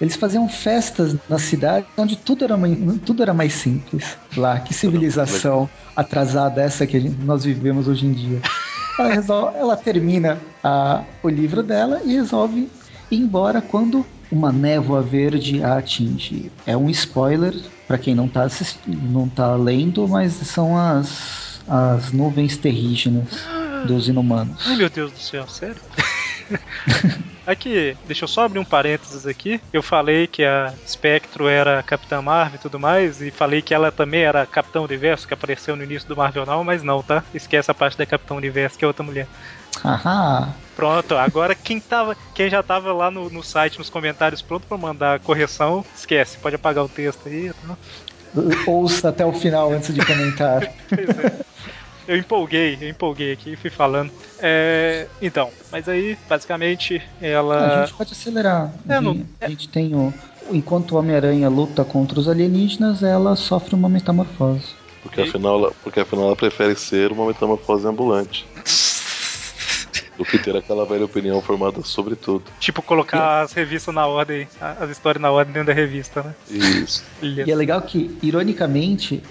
[SPEAKER 2] Eles faziam festas na cidade onde tudo era, tudo era mais simples. Lá, que civilização atrasada essa que nós vivemos hoje em dia. <laughs> Ela, resol- ela termina a- o livro dela e resolve ir embora quando uma névoa verde a atinge. É um spoiler para quem não tá, não tá lendo, mas são as, as nuvens terrígenas dos inumanos.
[SPEAKER 1] Ai meu Deus do céu, sério? <laughs> Aqui, deixa eu só abrir um parênteses aqui. Eu falei que a Spectro era Capitã Marvel e tudo mais, e falei que ela também era Capitã Universo, que apareceu no início do Marvel Now, mas não, tá? Esquece a parte da Capitã Universo, que é outra mulher. Pronto, agora quem tava, quem já tava lá no, no site, nos comentários, pronto pra mandar a correção, esquece, pode apagar o texto aí. Tá?
[SPEAKER 2] Ouça até o final antes de comentar. <laughs>
[SPEAKER 1] Pois é. Eu empolguei, eu empolguei aqui e fui falando. É, então, mas aí, basicamente,
[SPEAKER 2] a
[SPEAKER 1] ela.
[SPEAKER 2] gente pode acelerar.
[SPEAKER 1] É,
[SPEAKER 2] a,
[SPEAKER 1] não-
[SPEAKER 2] gente, a gente tem o. Enquanto o Homem-Aranha luta contra os alienígenas, ela sofre uma metamorfose.
[SPEAKER 3] Porque afinal, ela, porque afinal ela prefere ser uma metamorfose ambulante. <laughs> do que ter aquela velha opinião formada sobre tudo.
[SPEAKER 1] Tipo, colocar as revistas na ordem, a- as histórias na ordem dentro da revista, né?
[SPEAKER 3] Isso. <laughs>
[SPEAKER 2] E é legal que, ironicamente,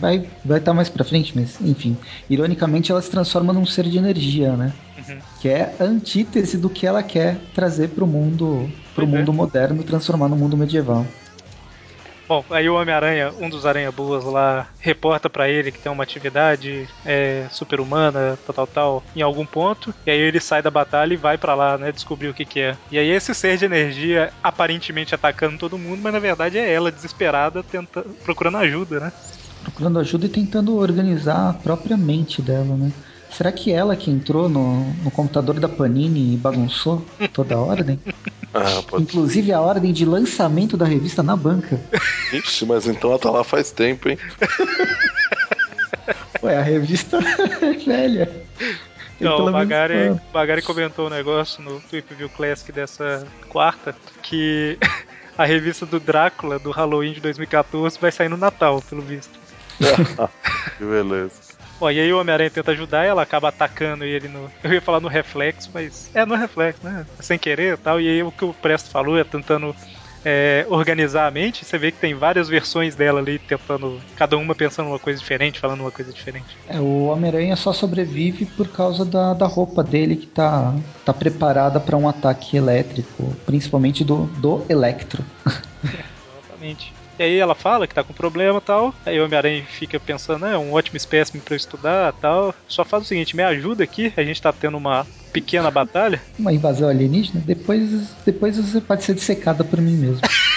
[SPEAKER 2] vai vai estar mais pra frente, mas enfim, ironicamente ela se transforma num ser de energia, né?
[SPEAKER 1] Uhum.
[SPEAKER 2] Que é a antítese do que ela quer trazer pro mundo, pro
[SPEAKER 1] é.
[SPEAKER 2] mundo moderno, transformar no mundo medieval.
[SPEAKER 1] Bom, aí o Homem-Aranha, um dos aranha-boas lá, reporta pra ele que tem uma atividade é, super-humana, tal, tal, tal, em algum ponto. E aí ele sai da batalha e vai pra lá, né, descobrir o que que é. E aí esse ser de energia aparentemente atacando todo mundo, mas na verdade é ela, desesperada, tenta, procurando ajuda, né?
[SPEAKER 2] Procurando ajuda e tentando organizar a própria mente dela, né? Será que ela que entrou no, no computador da Panini e bagunçou toda a ordem? <laughs>
[SPEAKER 3] Ah, pode
[SPEAKER 2] Inclusive a ordem de lançamento da revista na banca.
[SPEAKER 3] Ixi, mas então ela tá lá faz tempo, hein?
[SPEAKER 2] Ué, a revista <laughs> é velha.
[SPEAKER 1] Então, o
[SPEAKER 2] menos.
[SPEAKER 1] Magari comentou um negócio no Tweep View Classic dessa quarta, que <laughs> a revista do Drácula, do Halloween de 2014, vai sair no Natal, pelo visto.
[SPEAKER 3] que beleza.
[SPEAKER 1] Bom, e aí o Homem-Aranha tenta ajudar ela acaba atacando ele no. <laughs> Eu ia falar no reflexo, mas. É no reflexo, né? Sem querer e tal. E aí o que o Presto falou é tentando é, organizar a mente. Você vê que tem várias versões dela ali tentando. Cada uma pensando uma coisa diferente, falando uma coisa diferente.
[SPEAKER 2] É, o Homem-Aranha só sobrevive por causa da, da roupa dele que tá, tá preparada para um ataque elétrico, principalmente do, do Electro. <laughs>
[SPEAKER 1] Exatamente. E aí ela fala que tá com problema e tal. Aí o Homem-Aranha fica pensando, é um ótimo espécime pra eu estudar tal. Só faz o seguinte, me ajuda aqui, a gente tá tendo uma pequena batalha. <laughs>
[SPEAKER 2] Uma invasão alienígena, depois, depois você pode ser dissecada por mim mesmo. <laughs>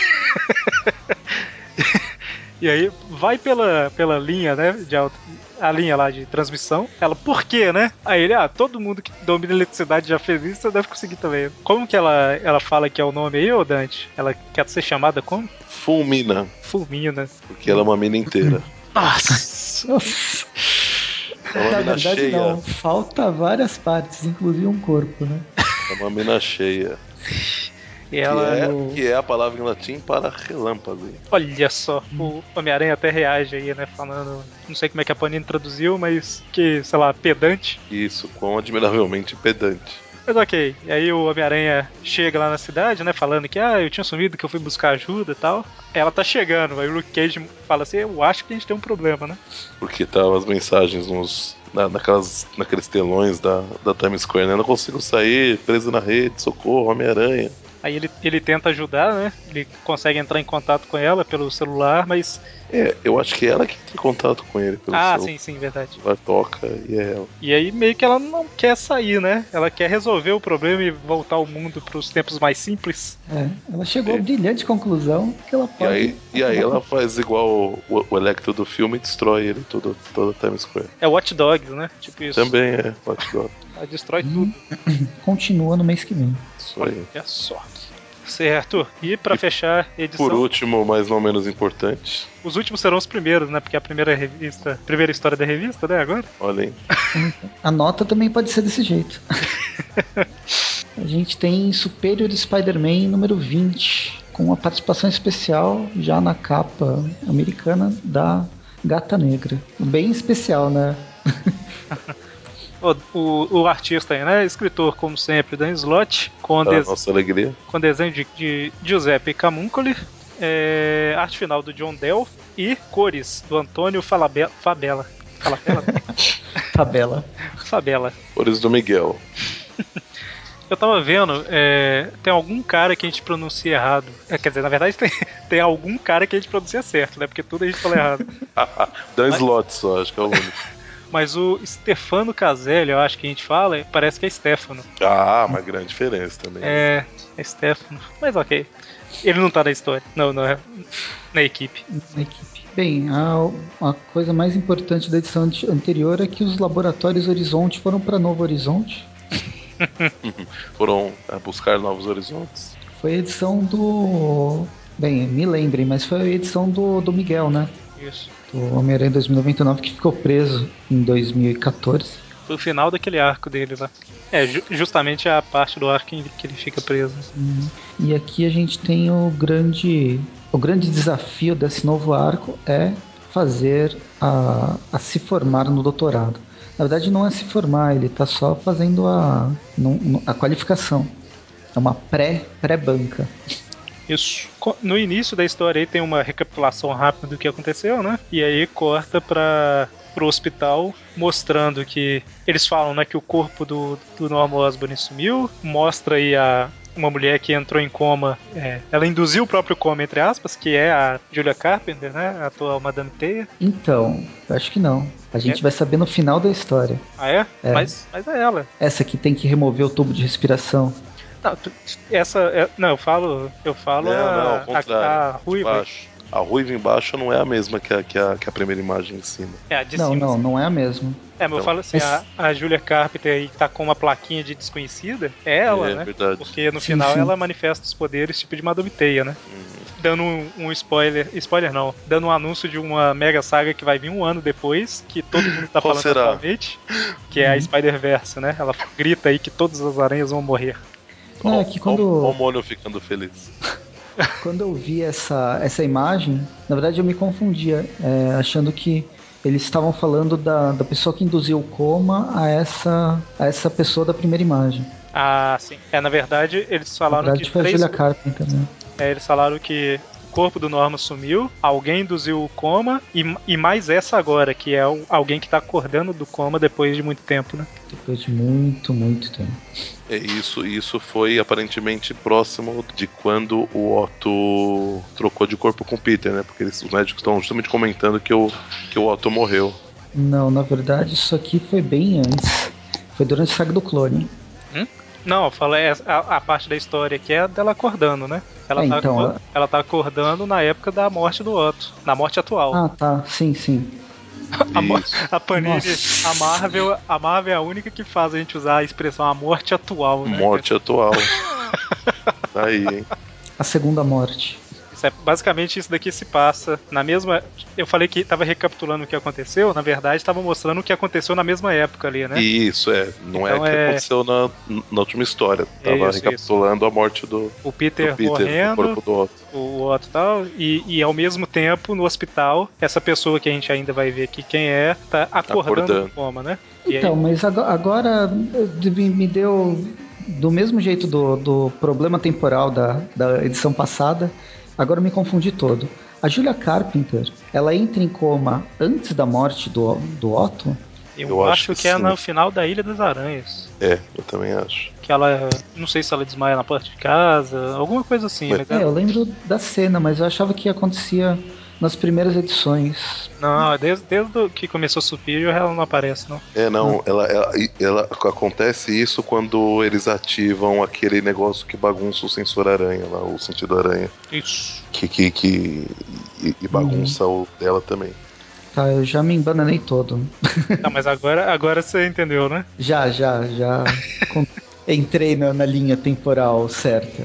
[SPEAKER 2] <laughs>
[SPEAKER 1] E aí vai pela, pela linha, né? De alta, a linha lá de transmissão. Ela, por quê, né? Aí ele, ah, todo mundo que domina eletricidade já fez isso, você deve conseguir também. Como que ela, ela fala que é o nome aí, ô Dante? Ela quer ser chamada como?
[SPEAKER 3] Fulmina,
[SPEAKER 1] Fulmina.
[SPEAKER 3] porque ela é uma mina inteira. <laughs>
[SPEAKER 1] Nossa!
[SPEAKER 3] É uma
[SPEAKER 2] Na
[SPEAKER 3] mina
[SPEAKER 2] verdade,
[SPEAKER 3] cheia.
[SPEAKER 2] não. Falta várias partes, inclusive um corpo, né?
[SPEAKER 3] É uma mina cheia. <laughs>
[SPEAKER 1] E
[SPEAKER 3] Que
[SPEAKER 1] ela,
[SPEAKER 3] é, que é a palavra em latim para relâmpago.
[SPEAKER 1] olha só, o Homem-Aranha até reage aí, né? Falando, não sei como é que a Panini traduziu, mas que, sei lá, pedante.
[SPEAKER 3] Isso, quão admiravelmente pedante.
[SPEAKER 1] Mas ok, e aí o Homem-Aranha chega lá na cidade, né, falando que, ah, eu tinha sumido, que eu fui buscar ajuda e tal. Ela tá chegando, aí o Luke Cage fala assim, eu acho que a gente tem um problema, né?
[SPEAKER 3] Porque tava as mensagens nos, na, naquelas, naqueles telões da, da Times Square, né? Não consigo sair, preso na rede, socorro, Homem-Aranha.
[SPEAKER 1] Aí ele, ele tenta ajudar, né? Ele consegue entrar em contato com ela pelo celular, mas.
[SPEAKER 3] É, eu acho que é ela que entra em contato com ele pelo
[SPEAKER 1] ah,
[SPEAKER 3] celular.
[SPEAKER 1] sim, sim, verdade.
[SPEAKER 3] Ela toca e é ela.
[SPEAKER 1] E aí meio que ela não quer sair, né? Ela quer resolver o problema e voltar o mundo pros tempos mais simples.
[SPEAKER 2] É, ela chegou à brilhante conclusão que ela
[SPEAKER 3] E
[SPEAKER 2] pode.
[SPEAKER 3] aí, e aí ela faz igual o, o Electro do filme e destrói ele todo, toda a Times Square.
[SPEAKER 1] É Watch Dogs, né? Tipo isso.
[SPEAKER 3] Também é Watch Dogs.
[SPEAKER 1] Ela destrói tudo. <coughs>
[SPEAKER 2] Continua no mês que vem.
[SPEAKER 3] Isso aí.
[SPEAKER 1] Olha só. Certo. E pra fechar edição.
[SPEAKER 3] Por último, mas não menos importante,
[SPEAKER 1] Os últimos serão os primeiros, né? Porque é a primeira revista. Primeira história da revista, né? Agora.
[SPEAKER 3] olha aí. <laughs>
[SPEAKER 2] A nota também pode ser desse jeito. <laughs> A gente tem Superior Spider-Man número 20, com uma participação especial já na capa americana da Gata Negra. Bem especial, né? <laughs>
[SPEAKER 1] O, o, o artista aí, né? Escritor, como sempre, Dan Slott, com,
[SPEAKER 3] Para
[SPEAKER 1] des-
[SPEAKER 3] nossa alegria.
[SPEAKER 1] com desenho de, de Giuseppe Camuncoli, é, arte final do John Delph e cores do Antônio Falabe- Fabela. Falabella? <laughs>
[SPEAKER 2] Tabela.
[SPEAKER 1] Fabela.
[SPEAKER 3] Cores do Miguel.
[SPEAKER 1] Eu tava vendo, é, tem algum cara que a gente pronuncia errado. É, quer dizer, na verdade tem, <laughs> tem algum cara que a gente pronuncia certo, né? Porque tudo a gente fala errado. <laughs>
[SPEAKER 3] Dan slot só, acho que é o único.
[SPEAKER 1] Mas o Stefano Caselli, eu acho que a gente fala, parece que é Stefano.
[SPEAKER 3] Ah, uma grande diferença também.
[SPEAKER 1] É, é Stefano. Mas ok. Ele não tá na história. Não, não é. Na equipe.
[SPEAKER 2] na equipe. Bem, a, a coisa mais importante da edição ante- anterior é que os laboratórios Horizonte foram para Novo Horizonte. <laughs>
[SPEAKER 3] Foram é, buscar novos horizontes.
[SPEAKER 2] Foi a edição do. Bem, me lembrem, mas foi a edição do, do Miguel, né?
[SPEAKER 1] Isso.
[SPEAKER 2] Do Homem-Aranha 2099, que ficou preso em 2014.
[SPEAKER 1] Foi o final daquele arco dele lá. É, ju- justamente a parte do arco em que ele fica preso.
[SPEAKER 2] E aqui a gente tem o grande. O grande desafio desse novo arco é fazer a, a se formar no doutorado. Na verdade, não é se formar, ele está só fazendo a, a qualificação. É uma pré- pré-banca.
[SPEAKER 1] Isso. No início da história aí tem uma recapitulação rápida do que aconteceu, né? E aí corta para pro hospital mostrando que eles falam, né, que o corpo do, do Norman Osborn sumiu, mostra aí a uma mulher que entrou em coma, é, ela induziu o próprio coma, entre aspas, que é a Julia Carpenter, né, a atual Madame Teia.
[SPEAKER 2] Então, eu acho que não. A gente
[SPEAKER 1] É?
[SPEAKER 2] vai saber no final da história.
[SPEAKER 1] Ah, é?
[SPEAKER 2] É.
[SPEAKER 1] Mas, mas é ela.
[SPEAKER 2] Essa aqui tem que remover o tubo de respiração.
[SPEAKER 1] Não, essa, é- não, eu falo, eu falo
[SPEAKER 3] Não, não,
[SPEAKER 1] a,
[SPEAKER 3] ao contrário.
[SPEAKER 1] a, a ruiva,
[SPEAKER 3] Embaixo. A ruiva embaixo não é a mesma que a, que a, que a primeira imagem em cima.
[SPEAKER 1] é a de
[SPEAKER 2] não,
[SPEAKER 1] cima.
[SPEAKER 2] não, não é a mesma.
[SPEAKER 1] É, mas eu falo assim, a, a Julia Carpenter aí que tá com uma plaquinha de desconhecida, é ela,
[SPEAKER 3] é
[SPEAKER 1] né?
[SPEAKER 3] verdade.
[SPEAKER 1] Porque no
[SPEAKER 2] Sim,
[SPEAKER 1] final
[SPEAKER 2] sim.
[SPEAKER 1] ela manifesta os poderes tipo de Madame Teia, né? Dando um, um spoiler, spoiler não, dando um anúncio de uma mega saga que vai vir um ano depois, que todo mundo tá
[SPEAKER 3] Qual
[SPEAKER 1] falando
[SPEAKER 3] será?
[SPEAKER 1] atualmente, que é a Spider-Verse, né? Ela grita aí que todas as aranhas vão morrer.
[SPEAKER 2] Não, é que quando-
[SPEAKER 3] ó o Mônio ficando feliz. <laughs>
[SPEAKER 2] Quando eu vi essa, essa imagem, na verdade eu me confundia, é, achando que eles estavam falando da, da pessoa que induziu o coma a essa, a essa pessoa da primeira imagem.
[SPEAKER 1] Ah, sim. É, na verdade, eles
[SPEAKER 2] Na
[SPEAKER 1] falaram
[SPEAKER 2] verdade
[SPEAKER 1] que
[SPEAKER 2] foi a
[SPEAKER 1] três,
[SPEAKER 2] Julia Carpenter, né?
[SPEAKER 1] É, eles falaram que o corpo do Norman sumiu, alguém induziu o coma e, e mais essa agora, que é o- alguém que tá acordando do coma depois de muito tempo, né?
[SPEAKER 2] Depois de muito, muito tempo.
[SPEAKER 3] É isso, isso foi aparentemente próximo de quando o Otto trocou de corpo com o Peter, né? Porque eles, os médicos estão justamente comentando que o, que o Otto morreu.
[SPEAKER 2] Não, na verdade isso aqui foi bem antes. Foi durante a saga do clone.
[SPEAKER 1] Não, eu falei é a, a parte da história que é dela acordando, né? Ela,
[SPEAKER 2] É,
[SPEAKER 1] tá,
[SPEAKER 2] então, ela-
[SPEAKER 1] ela tá acordando na época da morte do Otto, na morte atual.
[SPEAKER 2] Ah, tá. Sim, sim. <laughs>
[SPEAKER 1] a, a Panini,
[SPEAKER 2] Nossa.
[SPEAKER 1] a Marvel, a Marvel é a única que faz a gente usar a expressão a morte atual, né?
[SPEAKER 3] Morte atual. <laughs> Tá aí, hein?
[SPEAKER 2] A segunda morte.
[SPEAKER 1] Isso é, basicamente isso daqui se passa na mesma. Eu falei que tava recapitulando o que aconteceu, na verdade estava mostrando o que aconteceu na mesma época ali, né?
[SPEAKER 3] Isso, é. Não
[SPEAKER 1] Então
[SPEAKER 3] é o que
[SPEAKER 1] é-
[SPEAKER 3] aconteceu na, na última história. Tava
[SPEAKER 1] Isso,
[SPEAKER 3] recapitulando a morte do,
[SPEAKER 1] O
[SPEAKER 3] do
[SPEAKER 1] Peter,
[SPEAKER 3] Peter, do
[SPEAKER 1] morrendo,
[SPEAKER 3] corpo do Otto.
[SPEAKER 1] o Otto e tal, e, e ao mesmo tempo, no hospital, essa pessoa que a gente ainda vai ver aqui quem é, tá acordando,
[SPEAKER 3] Acordando.
[SPEAKER 1] do coma, né? E
[SPEAKER 2] Então,
[SPEAKER 1] aí,
[SPEAKER 2] mas ago- agora me me deu do mesmo jeito do, do problema temporal da, da edição passada, agora me confundi todo. A Julia Carpenter, ela entra em coma antes da morte do, do Otto?
[SPEAKER 1] eu,
[SPEAKER 3] eu
[SPEAKER 1] acho,
[SPEAKER 3] acho
[SPEAKER 1] que, é
[SPEAKER 3] sim.
[SPEAKER 1] no final da Ilha das Aranhas.
[SPEAKER 3] É, eu também acho.
[SPEAKER 1] Que ela. Não sei se ela desmaia na porta de casa, alguma coisa assim,
[SPEAKER 3] Mas-
[SPEAKER 1] mas
[SPEAKER 2] É,
[SPEAKER 1] ela-
[SPEAKER 2] eu lembro da cena, mas eu achava que acontecia nas primeiras edições.
[SPEAKER 1] Não, desde, desde o que começou Superior ela não aparece, não.
[SPEAKER 3] É, não, ela, ela, ela- acontece isso quando eles ativam aquele negócio que bagunça o sensor aranha lá, o sentido aranha,
[SPEAKER 1] Isso.
[SPEAKER 3] que, que, que e, e bagunça o dela também.
[SPEAKER 2] Tá, eu já me embananei todo.
[SPEAKER 1] Tá, mas agora, agora você entendeu, né? <laughs>
[SPEAKER 2] Já, já, já <laughs> entrei na, na linha temporal certa.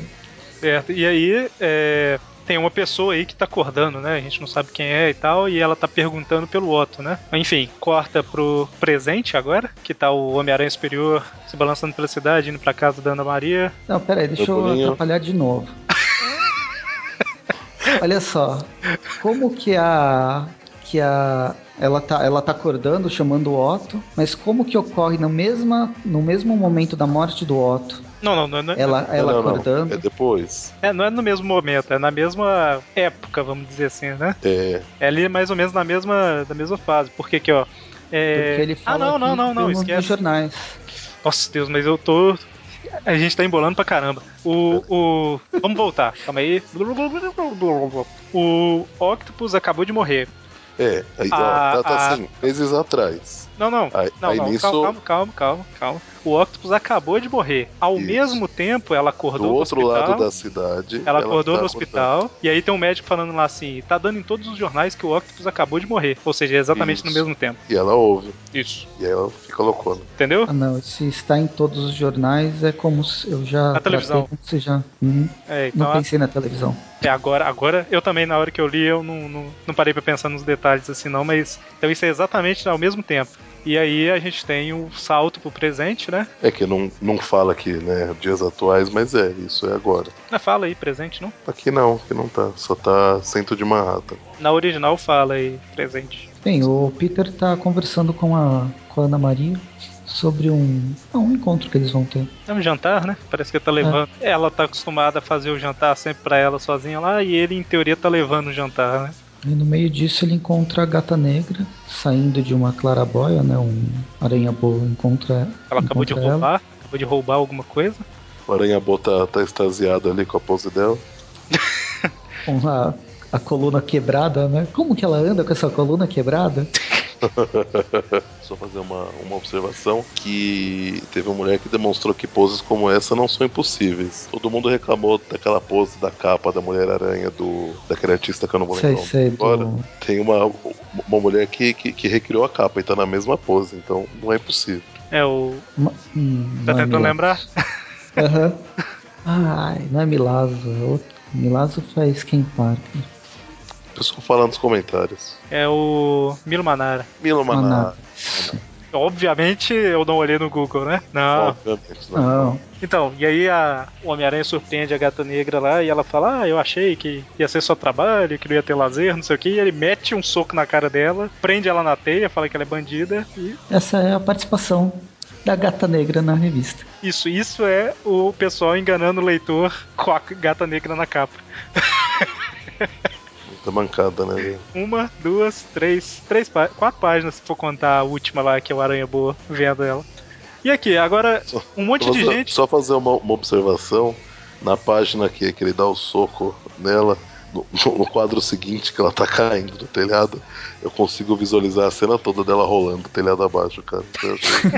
[SPEAKER 1] Certo. E aí, é, tem uma pessoa aí que tá acordando, né? A gente não sabe quem é e tal, e ela tá perguntando pelo Otto, né? Enfim, corta pro presente agora, que tá o Homem-Aranha Superior se balançando pela cidade, indo pra casa da Ana Maria.
[SPEAKER 2] Não, pera aí, deixa eu
[SPEAKER 3] Bolinho.
[SPEAKER 2] atrapalhar de novo. <laughs> Olha só, como que a que a ela tá, ela tá acordando, chamando o Otto, mas como que ocorre no, mesma, no mesmo momento da morte do Otto?
[SPEAKER 1] Não, não, não, não,
[SPEAKER 2] Ela, ela
[SPEAKER 3] não, não,
[SPEAKER 2] acordando.
[SPEAKER 3] não. É depois.
[SPEAKER 1] é, não é no mesmo momento, é na mesma época, vamos dizer assim, né?
[SPEAKER 3] É.
[SPEAKER 1] É ali mais ou menos na mesma, na mesma fase. Porque aqui, ó. É...
[SPEAKER 2] Porque ele
[SPEAKER 1] ah,
[SPEAKER 2] fala
[SPEAKER 1] não, não,
[SPEAKER 2] que
[SPEAKER 1] não, não,
[SPEAKER 2] viu nos
[SPEAKER 1] esquece.
[SPEAKER 2] jornais.
[SPEAKER 1] Nossa Deus, mas eu tô. A gente tá embolando pra caramba. O. o... Vamos voltar, calma aí. O Octopus acabou de morrer.
[SPEAKER 3] É. Aí, ó,
[SPEAKER 1] A-
[SPEAKER 3] tá, tá
[SPEAKER 1] a-
[SPEAKER 3] assim, meses atrás.
[SPEAKER 1] Não, não.
[SPEAKER 3] Aí-
[SPEAKER 1] não,
[SPEAKER 3] aí
[SPEAKER 1] não.
[SPEAKER 3] nisso-
[SPEAKER 1] Calma, calma, calma, calma. O Octopus acabou de morrer. Ao
[SPEAKER 3] Isso.
[SPEAKER 1] mesmo tempo, ela acordou
[SPEAKER 3] Do
[SPEAKER 1] no
[SPEAKER 3] outro
[SPEAKER 1] hospital.
[SPEAKER 3] lado da cidade.
[SPEAKER 1] Ela acordou
[SPEAKER 3] tá
[SPEAKER 1] no
[SPEAKER 3] acordando.
[SPEAKER 1] hospital e aí tem um médico falando lá assim: tá dando em todos os jornais que o Octopus acabou de morrer. Ou seja, é exatamente no
[SPEAKER 3] Isso.
[SPEAKER 1] mesmo tempo.
[SPEAKER 3] E ela ouve.
[SPEAKER 1] Isso.
[SPEAKER 3] E aí ela fica loucona.
[SPEAKER 1] Entendeu?
[SPEAKER 2] Ah, não, se está em todos os jornais é como se eu já.
[SPEAKER 1] Na televisão.
[SPEAKER 2] se já. Uhum.
[SPEAKER 1] É, então
[SPEAKER 2] Não
[SPEAKER 1] a-
[SPEAKER 2] pensei na televisão.
[SPEAKER 1] É, agora, agora eu também, na hora que eu li, eu não, não, não parei pra pensar nos detalhes assim, não, mas. Então isso é exatamente ao mesmo tempo. E aí a gente tem o salto pro presente, né?
[SPEAKER 3] É que não, não fala aqui, né, dias atuais, mas é, isso é agora.
[SPEAKER 1] Não fala aí, presente, não?
[SPEAKER 3] Aqui não, aqui não tá. Só tá centro de Manhattan.
[SPEAKER 1] Na original fala aí, presente.
[SPEAKER 2] Bem, o Peter tá conversando com a, com a Ana Maria sobre um, ah, um encontro que eles vão ter.
[SPEAKER 1] É um jantar, né? Parece que ele tá levando. Ela tá acostumada a fazer o jantar sempre pra ela sozinha lá, e ele, em teoria, tá levando o jantar, né?
[SPEAKER 2] E no meio disso ele encontra a gata negra saindo de uma clarabóia, né? Um aranha boa encontra
[SPEAKER 1] Ela acabou de
[SPEAKER 2] encontra ela.
[SPEAKER 1] roubar, acabou de roubar alguma coisa.
[SPEAKER 3] O Aranha-Boa tá, tá extasiado ali com a pose dela. <laughs>
[SPEAKER 2] com a, a coluna quebrada, né? Como que ela anda com essa coluna quebrada? <laughs> <laughs>
[SPEAKER 3] Só fazer uma, uma observação que teve uma mulher que demonstrou que poses como essa não são impossíveis. Todo mundo reclamou daquela pose da capa da Mulher-Aranha do daquele artista que eu não vou
[SPEAKER 2] Sei,
[SPEAKER 3] lembrar
[SPEAKER 2] sei,
[SPEAKER 3] nome agora.
[SPEAKER 2] do...
[SPEAKER 3] Tem uma, uma mulher que, que, que recriou a capa e tá na mesma pose, então não é impossível.
[SPEAKER 1] É o.
[SPEAKER 2] Ma- hum,
[SPEAKER 1] Tá
[SPEAKER 2] não é
[SPEAKER 1] tentando
[SPEAKER 2] Milazzo.
[SPEAKER 1] lembrar?
[SPEAKER 2] Aham. Ai, não é Milazzo, é outro. Milazzo faz Ken Parker.
[SPEAKER 3] Pessoal falando nos comentários.
[SPEAKER 1] É o. Milo Manara.
[SPEAKER 3] Milo Maná.
[SPEAKER 2] Maná.
[SPEAKER 1] Obviamente eu não olhei no Google, né? Não.
[SPEAKER 3] Obviamente, não.
[SPEAKER 2] Não,
[SPEAKER 1] Então, e aí a, o Homem-Aranha surpreende a gata negra lá e ela fala: Ah, eu achei que ia ser só trabalho, que não ia ter lazer, não sei o que. E ele mete um soco na cara dela, prende ela na teia, fala que ela é bandida. E
[SPEAKER 2] essa é a participação da gata negra na revista.
[SPEAKER 1] isso, isso é o pessoal enganando o leitor com a gata negra na capa. <laughs>
[SPEAKER 3] Muita mancada, né?
[SPEAKER 1] Uma, duas, três, três pá- quatro páginas, se for contar a última lá, que é o Aranha Boa vendo ela. E aqui, agora,
[SPEAKER 3] Só-
[SPEAKER 1] um monte de
[SPEAKER 3] fazer-
[SPEAKER 1] gente.
[SPEAKER 3] Só fazer uma, uma observação. Na página que, que ele dá o soco nela, no, no quadro seguinte, que ela tá caindo do telhado, eu consigo visualizar a cena toda dela rolando do telhado abaixo, cara. Eu achei-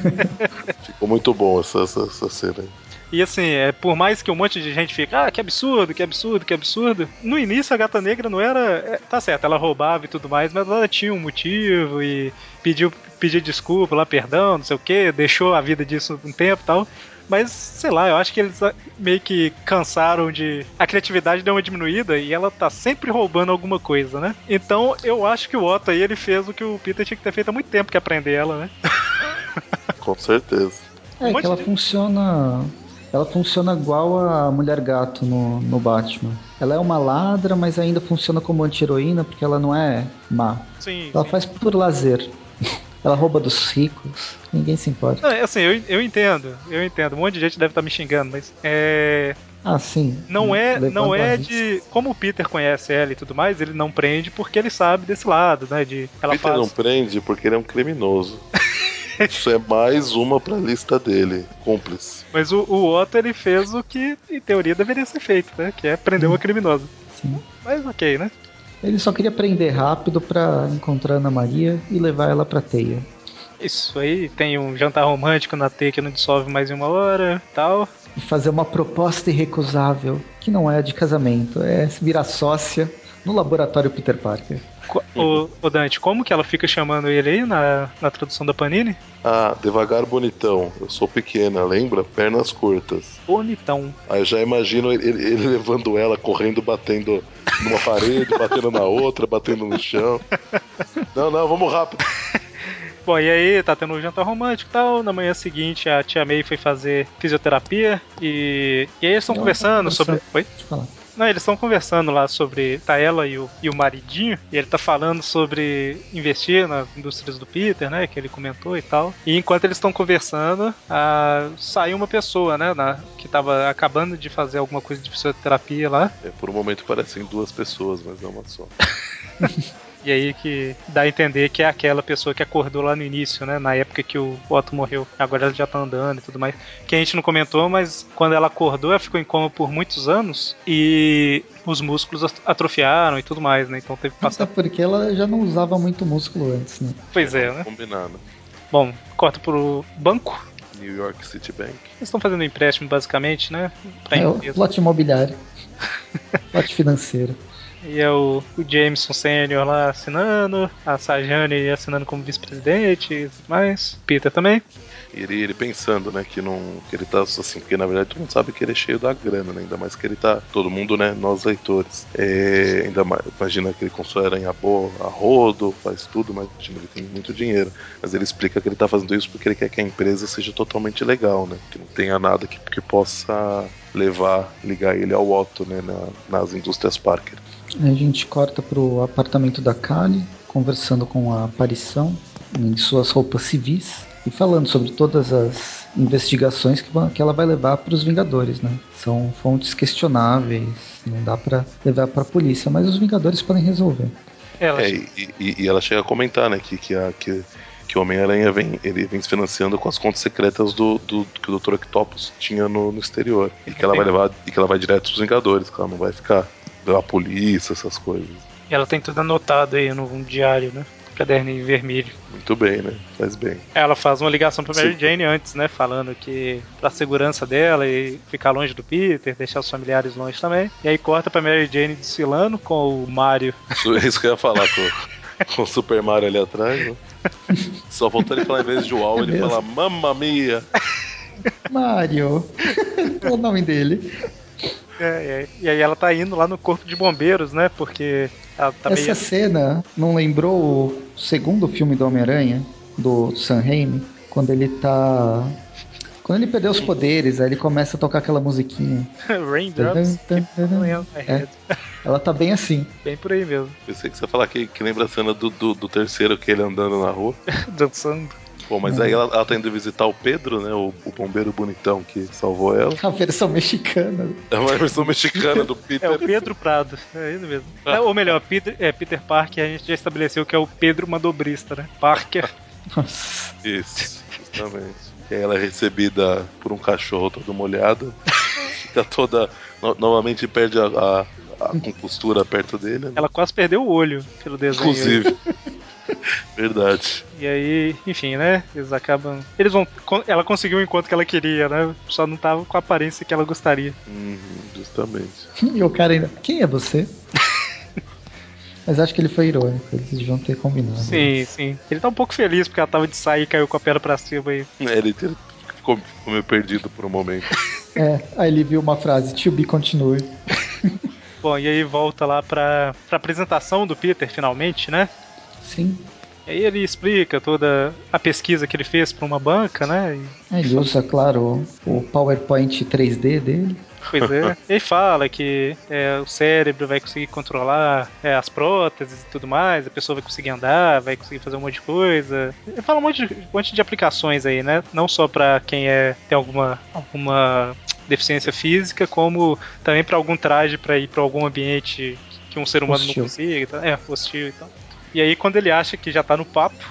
[SPEAKER 3] <laughs> Ficou muito bom essa, essa, essa cena aí.
[SPEAKER 1] E assim, é, por mais que um monte de gente fique, ah, que absurdo, que absurdo, que absurdo. No início a gata negra não era. é, tá certo, ela roubava e tudo mais, mas ela tinha um motivo e pediu, pediu desculpa lá, perdão, não sei o que, deixou a vida disso um tempo e tal. Mas, sei lá, eu acho que eles ah, meio que cansaram de. A criatividade deu uma diminuída e ela tá sempre roubando alguma coisa, né? Então eu acho que o Otto aí ele fez o que o Peter tinha que ter feito há muito tempo, que é prender ela, né? <laughs>
[SPEAKER 3] Com certeza.
[SPEAKER 2] É
[SPEAKER 1] monte
[SPEAKER 2] que ela
[SPEAKER 1] de-
[SPEAKER 2] funciona. Ela funciona igual a Mulher Gato no, no Batman. Ela é uma ladra, mas ainda funciona como anti-heroína porque ela não é má.
[SPEAKER 1] Sim.
[SPEAKER 2] Ela
[SPEAKER 1] sim.
[SPEAKER 2] faz por lazer. <laughs> Ela rouba dos ricos. Ninguém se importa.
[SPEAKER 1] Não, é assim, eu, eu entendo, eu entendo. Um monte de gente deve estar me xingando, mas é.
[SPEAKER 2] Ah, sim.
[SPEAKER 1] Não é, não é de. Como o Peter conhece ela e tudo mais, ele não prende porque ele sabe desse lado, né? De ela
[SPEAKER 3] Peter
[SPEAKER 1] faz.
[SPEAKER 3] não prende porque ele é um criminoso. <laughs> Isso é mais uma pra lista dele. Cúmplice.
[SPEAKER 1] Mas o, o Otto ele fez o que, em teoria, deveria ser feito, né? Que é prender uma criminosa.
[SPEAKER 2] Sim.
[SPEAKER 1] Mas ok, né?
[SPEAKER 2] Ele só queria prender rápido pra encontrar a Ana Maria e levar ela pra teia.
[SPEAKER 1] Isso aí tem um jantar romântico na T que não dissolve mais em uma hora tal.
[SPEAKER 2] E fazer uma proposta irrecusável, que não é de casamento, é virar sócia no laboratório Peter Parker.
[SPEAKER 1] Ô, ô, Dante, como que ela fica chamando ele aí na, na tradução da Panini?
[SPEAKER 3] Ah, devagar bonitão. Eu sou pequena, lembra? Pernas curtas.
[SPEAKER 1] Bonitão.
[SPEAKER 3] Aí eu já imagino ele, ele- levando ela, correndo, batendo numa parede, <laughs> batendo na outra, batendo no chão. Não, não, vamos rápido. <laughs>
[SPEAKER 1] Bom, e aí tá tendo um jantar romântico e tal. Na manhã seguinte a tia May foi fazer fisioterapia e, e aí eles estão conversando sobre. Oi?
[SPEAKER 2] Deixa eu falar.
[SPEAKER 1] Não, eles estão conversando lá sobre. Tá ela e o, e o maridinho, e ele tá falando sobre investir nas indústrias do Peter, né? Que ele comentou e tal. E enquanto eles estão conversando, ah, saiu uma pessoa, né? na- que tava acabando de fazer alguma coisa de fisioterapia lá.
[SPEAKER 3] É, por um momento parecem duas pessoas, mas é uma só. <laughs>
[SPEAKER 1] E aí que dá a entender que é aquela pessoa que acordou lá no início, né? Na época que o Otto morreu. Agora ela já tá andando e tudo mais. Que a gente não comentou, mas quando ela acordou, ela ficou em coma por muitos anos e os músculos at- atrofiaram e tudo mais, né? Então teve que
[SPEAKER 2] Até
[SPEAKER 1] passar.
[SPEAKER 2] porque ela já não usava muito músculo antes, né?
[SPEAKER 1] Pois é, né?
[SPEAKER 3] Combinado.
[SPEAKER 1] Bom, corta pro banco.
[SPEAKER 3] New York City Bank.
[SPEAKER 1] Eles estão fazendo empréstimo, basicamente, né? Pra
[SPEAKER 2] É o
[SPEAKER 1] empresa.
[SPEAKER 2] lote imobiliário. <laughs> lote financeiro.
[SPEAKER 1] E é o, o Jameson Sênior lá assinando, a Sajane assinando como vice-presidente mais. Peter também.
[SPEAKER 3] Ele, ele pensando, né, que não. Que ele tá assim, porque na verdade todo mundo sabe que ele é cheio da grana, né? Ainda mais que ele tá. Todo mundo, né? Nós leitores. É, ainda mais. Imagina que ele constrói aranha boa, a rodo, faz tudo, mas ele tem muito dinheiro. Mas ele explica que ele tá fazendo isso porque ele quer que a empresa seja totalmente legal, né? Que não tenha nada que, que possa levar, ligar ele ao Otto, né? na- nas indústrias Parker.
[SPEAKER 2] A gente corta pro apartamento da Kali, conversando com a aparição em suas roupas civis e falando sobre todas as investigações que, que ela vai levar para os Vingadores, né? São fontes questionáveis, não dá para levar para a polícia, mas os Vingadores podem resolver.
[SPEAKER 1] Ela
[SPEAKER 3] É, e, e- e ela chega a comentar, né, que, que, a, que, que o Homem-Aranha vem, ele vem se financiando com as contas secretas do, do que o Dr. Octopus tinha no, no exterior. E que ela vai levar, e que ela vai direto pros Vingadores, que ela não vai ficar pela polícia, essas coisas.
[SPEAKER 1] E ela tem tudo anotado aí no diário, né? Caderninho vermelho.
[SPEAKER 3] Muito bem, né? Faz bem.
[SPEAKER 1] Ela faz uma ligação pra Mary
[SPEAKER 3] Sim.
[SPEAKER 1] Jane antes, né? Falando que pra segurança dela e ficar longe do Peter, deixar os familiares longe também. E aí corta pra Mary Jane desfilando com o Mario.
[SPEAKER 3] Isso, é isso que eu ia falar com, com o Super Mario ali atrás, né? Só faltou ele falar, em vez de uau,
[SPEAKER 2] É
[SPEAKER 3] ele
[SPEAKER 2] mesmo.
[SPEAKER 3] fala Mamma Mia!
[SPEAKER 2] Mario! <laughs> Qual o nome dele?
[SPEAKER 1] É, é. E aí ela tá indo lá no corpo de bombeiros, né? Porque ela tá
[SPEAKER 2] Essa
[SPEAKER 1] meio.
[SPEAKER 2] cena não lembrou o segundo filme do Homem-Aranha, do Sam Raimi, quando ele tá. Quando ele perdeu os poderes, aí ele começa a tocar aquela musiquinha. <laughs>
[SPEAKER 1] Raindrops. É,
[SPEAKER 2] É. <laughs> Ela tá bem assim.
[SPEAKER 1] Bem por aí mesmo.
[SPEAKER 3] Pensei que você ia falar que, que lembra a cena do, do, do terceiro que ele andando na rua. <laughs>
[SPEAKER 1] Dançando.
[SPEAKER 3] Bom, mas aí ela, ela tá indo visitar o Pedro, né? O, o bombeiro bonitão que salvou ela.
[SPEAKER 2] A versão mexicana.
[SPEAKER 3] É uma versão mexicana do
[SPEAKER 1] É
[SPEAKER 3] Peter.
[SPEAKER 1] o Pedro Prado, é ele mesmo. É, ou melhor, Peter, é, Peter Parker, a gente já estabeleceu que é o Pedro Mandobrista, né? Parker.
[SPEAKER 2] Nossa. <laughs>
[SPEAKER 3] Isso, justamente. E aí ela é recebida por um cachorro todo molhado. Fica <laughs> toda. no- novamente perde a, a, a compostura perto dele. né?
[SPEAKER 1] Ela quase perdeu o olho pelo desenho.
[SPEAKER 3] Inclusive. <laughs> Verdade.
[SPEAKER 1] E aí, enfim, né? Eles acabam. Eles vão. Ela conseguiu o encontro que ela queria, né? Só não tava com a aparência que ela gostaria.
[SPEAKER 3] Uhum, justamente.
[SPEAKER 2] E o cara ainda. Quem é você? <laughs> Mas acho que ele foi irônico, eles deviam ter combinado.
[SPEAKER 1] Sim, sim. Ele tá um pouco feliz porque ela tava de sair e caiu com a perna pra cima aí.
[SPEAKER 3] É, ele ele ficou, ficou meio perdido por um momento. <laughs>
[SPEAKER 2] É, aí ele viu uma frase, to be continue.
[SPEAKER 1] Bom, e aí volta lá pra, pra apresentação do Peter, finalmente, né?
[SPEAKER 2] Sim.
[SPEAKER 1] E aí ele explica toda a pesquisa que ele fez pra uma banca, né? E,
[SPEAKER 2] Aí ele usa, claro, o, PowerPoint 3D dele.
[SPEAKER 1] pois é. <laughs> e aí fala que é, o cérebro vai conseguir controlar é, as próteses e tudo mais, a pessoa vai conseguir andar, vai conseguir fazer um monte de coisa. Ele fala um monte de, um monte de aplicações aí, né? Não só pra quem é, tem alguma, alguma deficiência física, como também pra algum traje pra ir pra algum ambiente que um ser humano
[SPEAKER 2] Hostil.
[SPEAKER 1] não consiga. e tal. É, hostil e tal. E aí, quando ele acha que já tá no papo,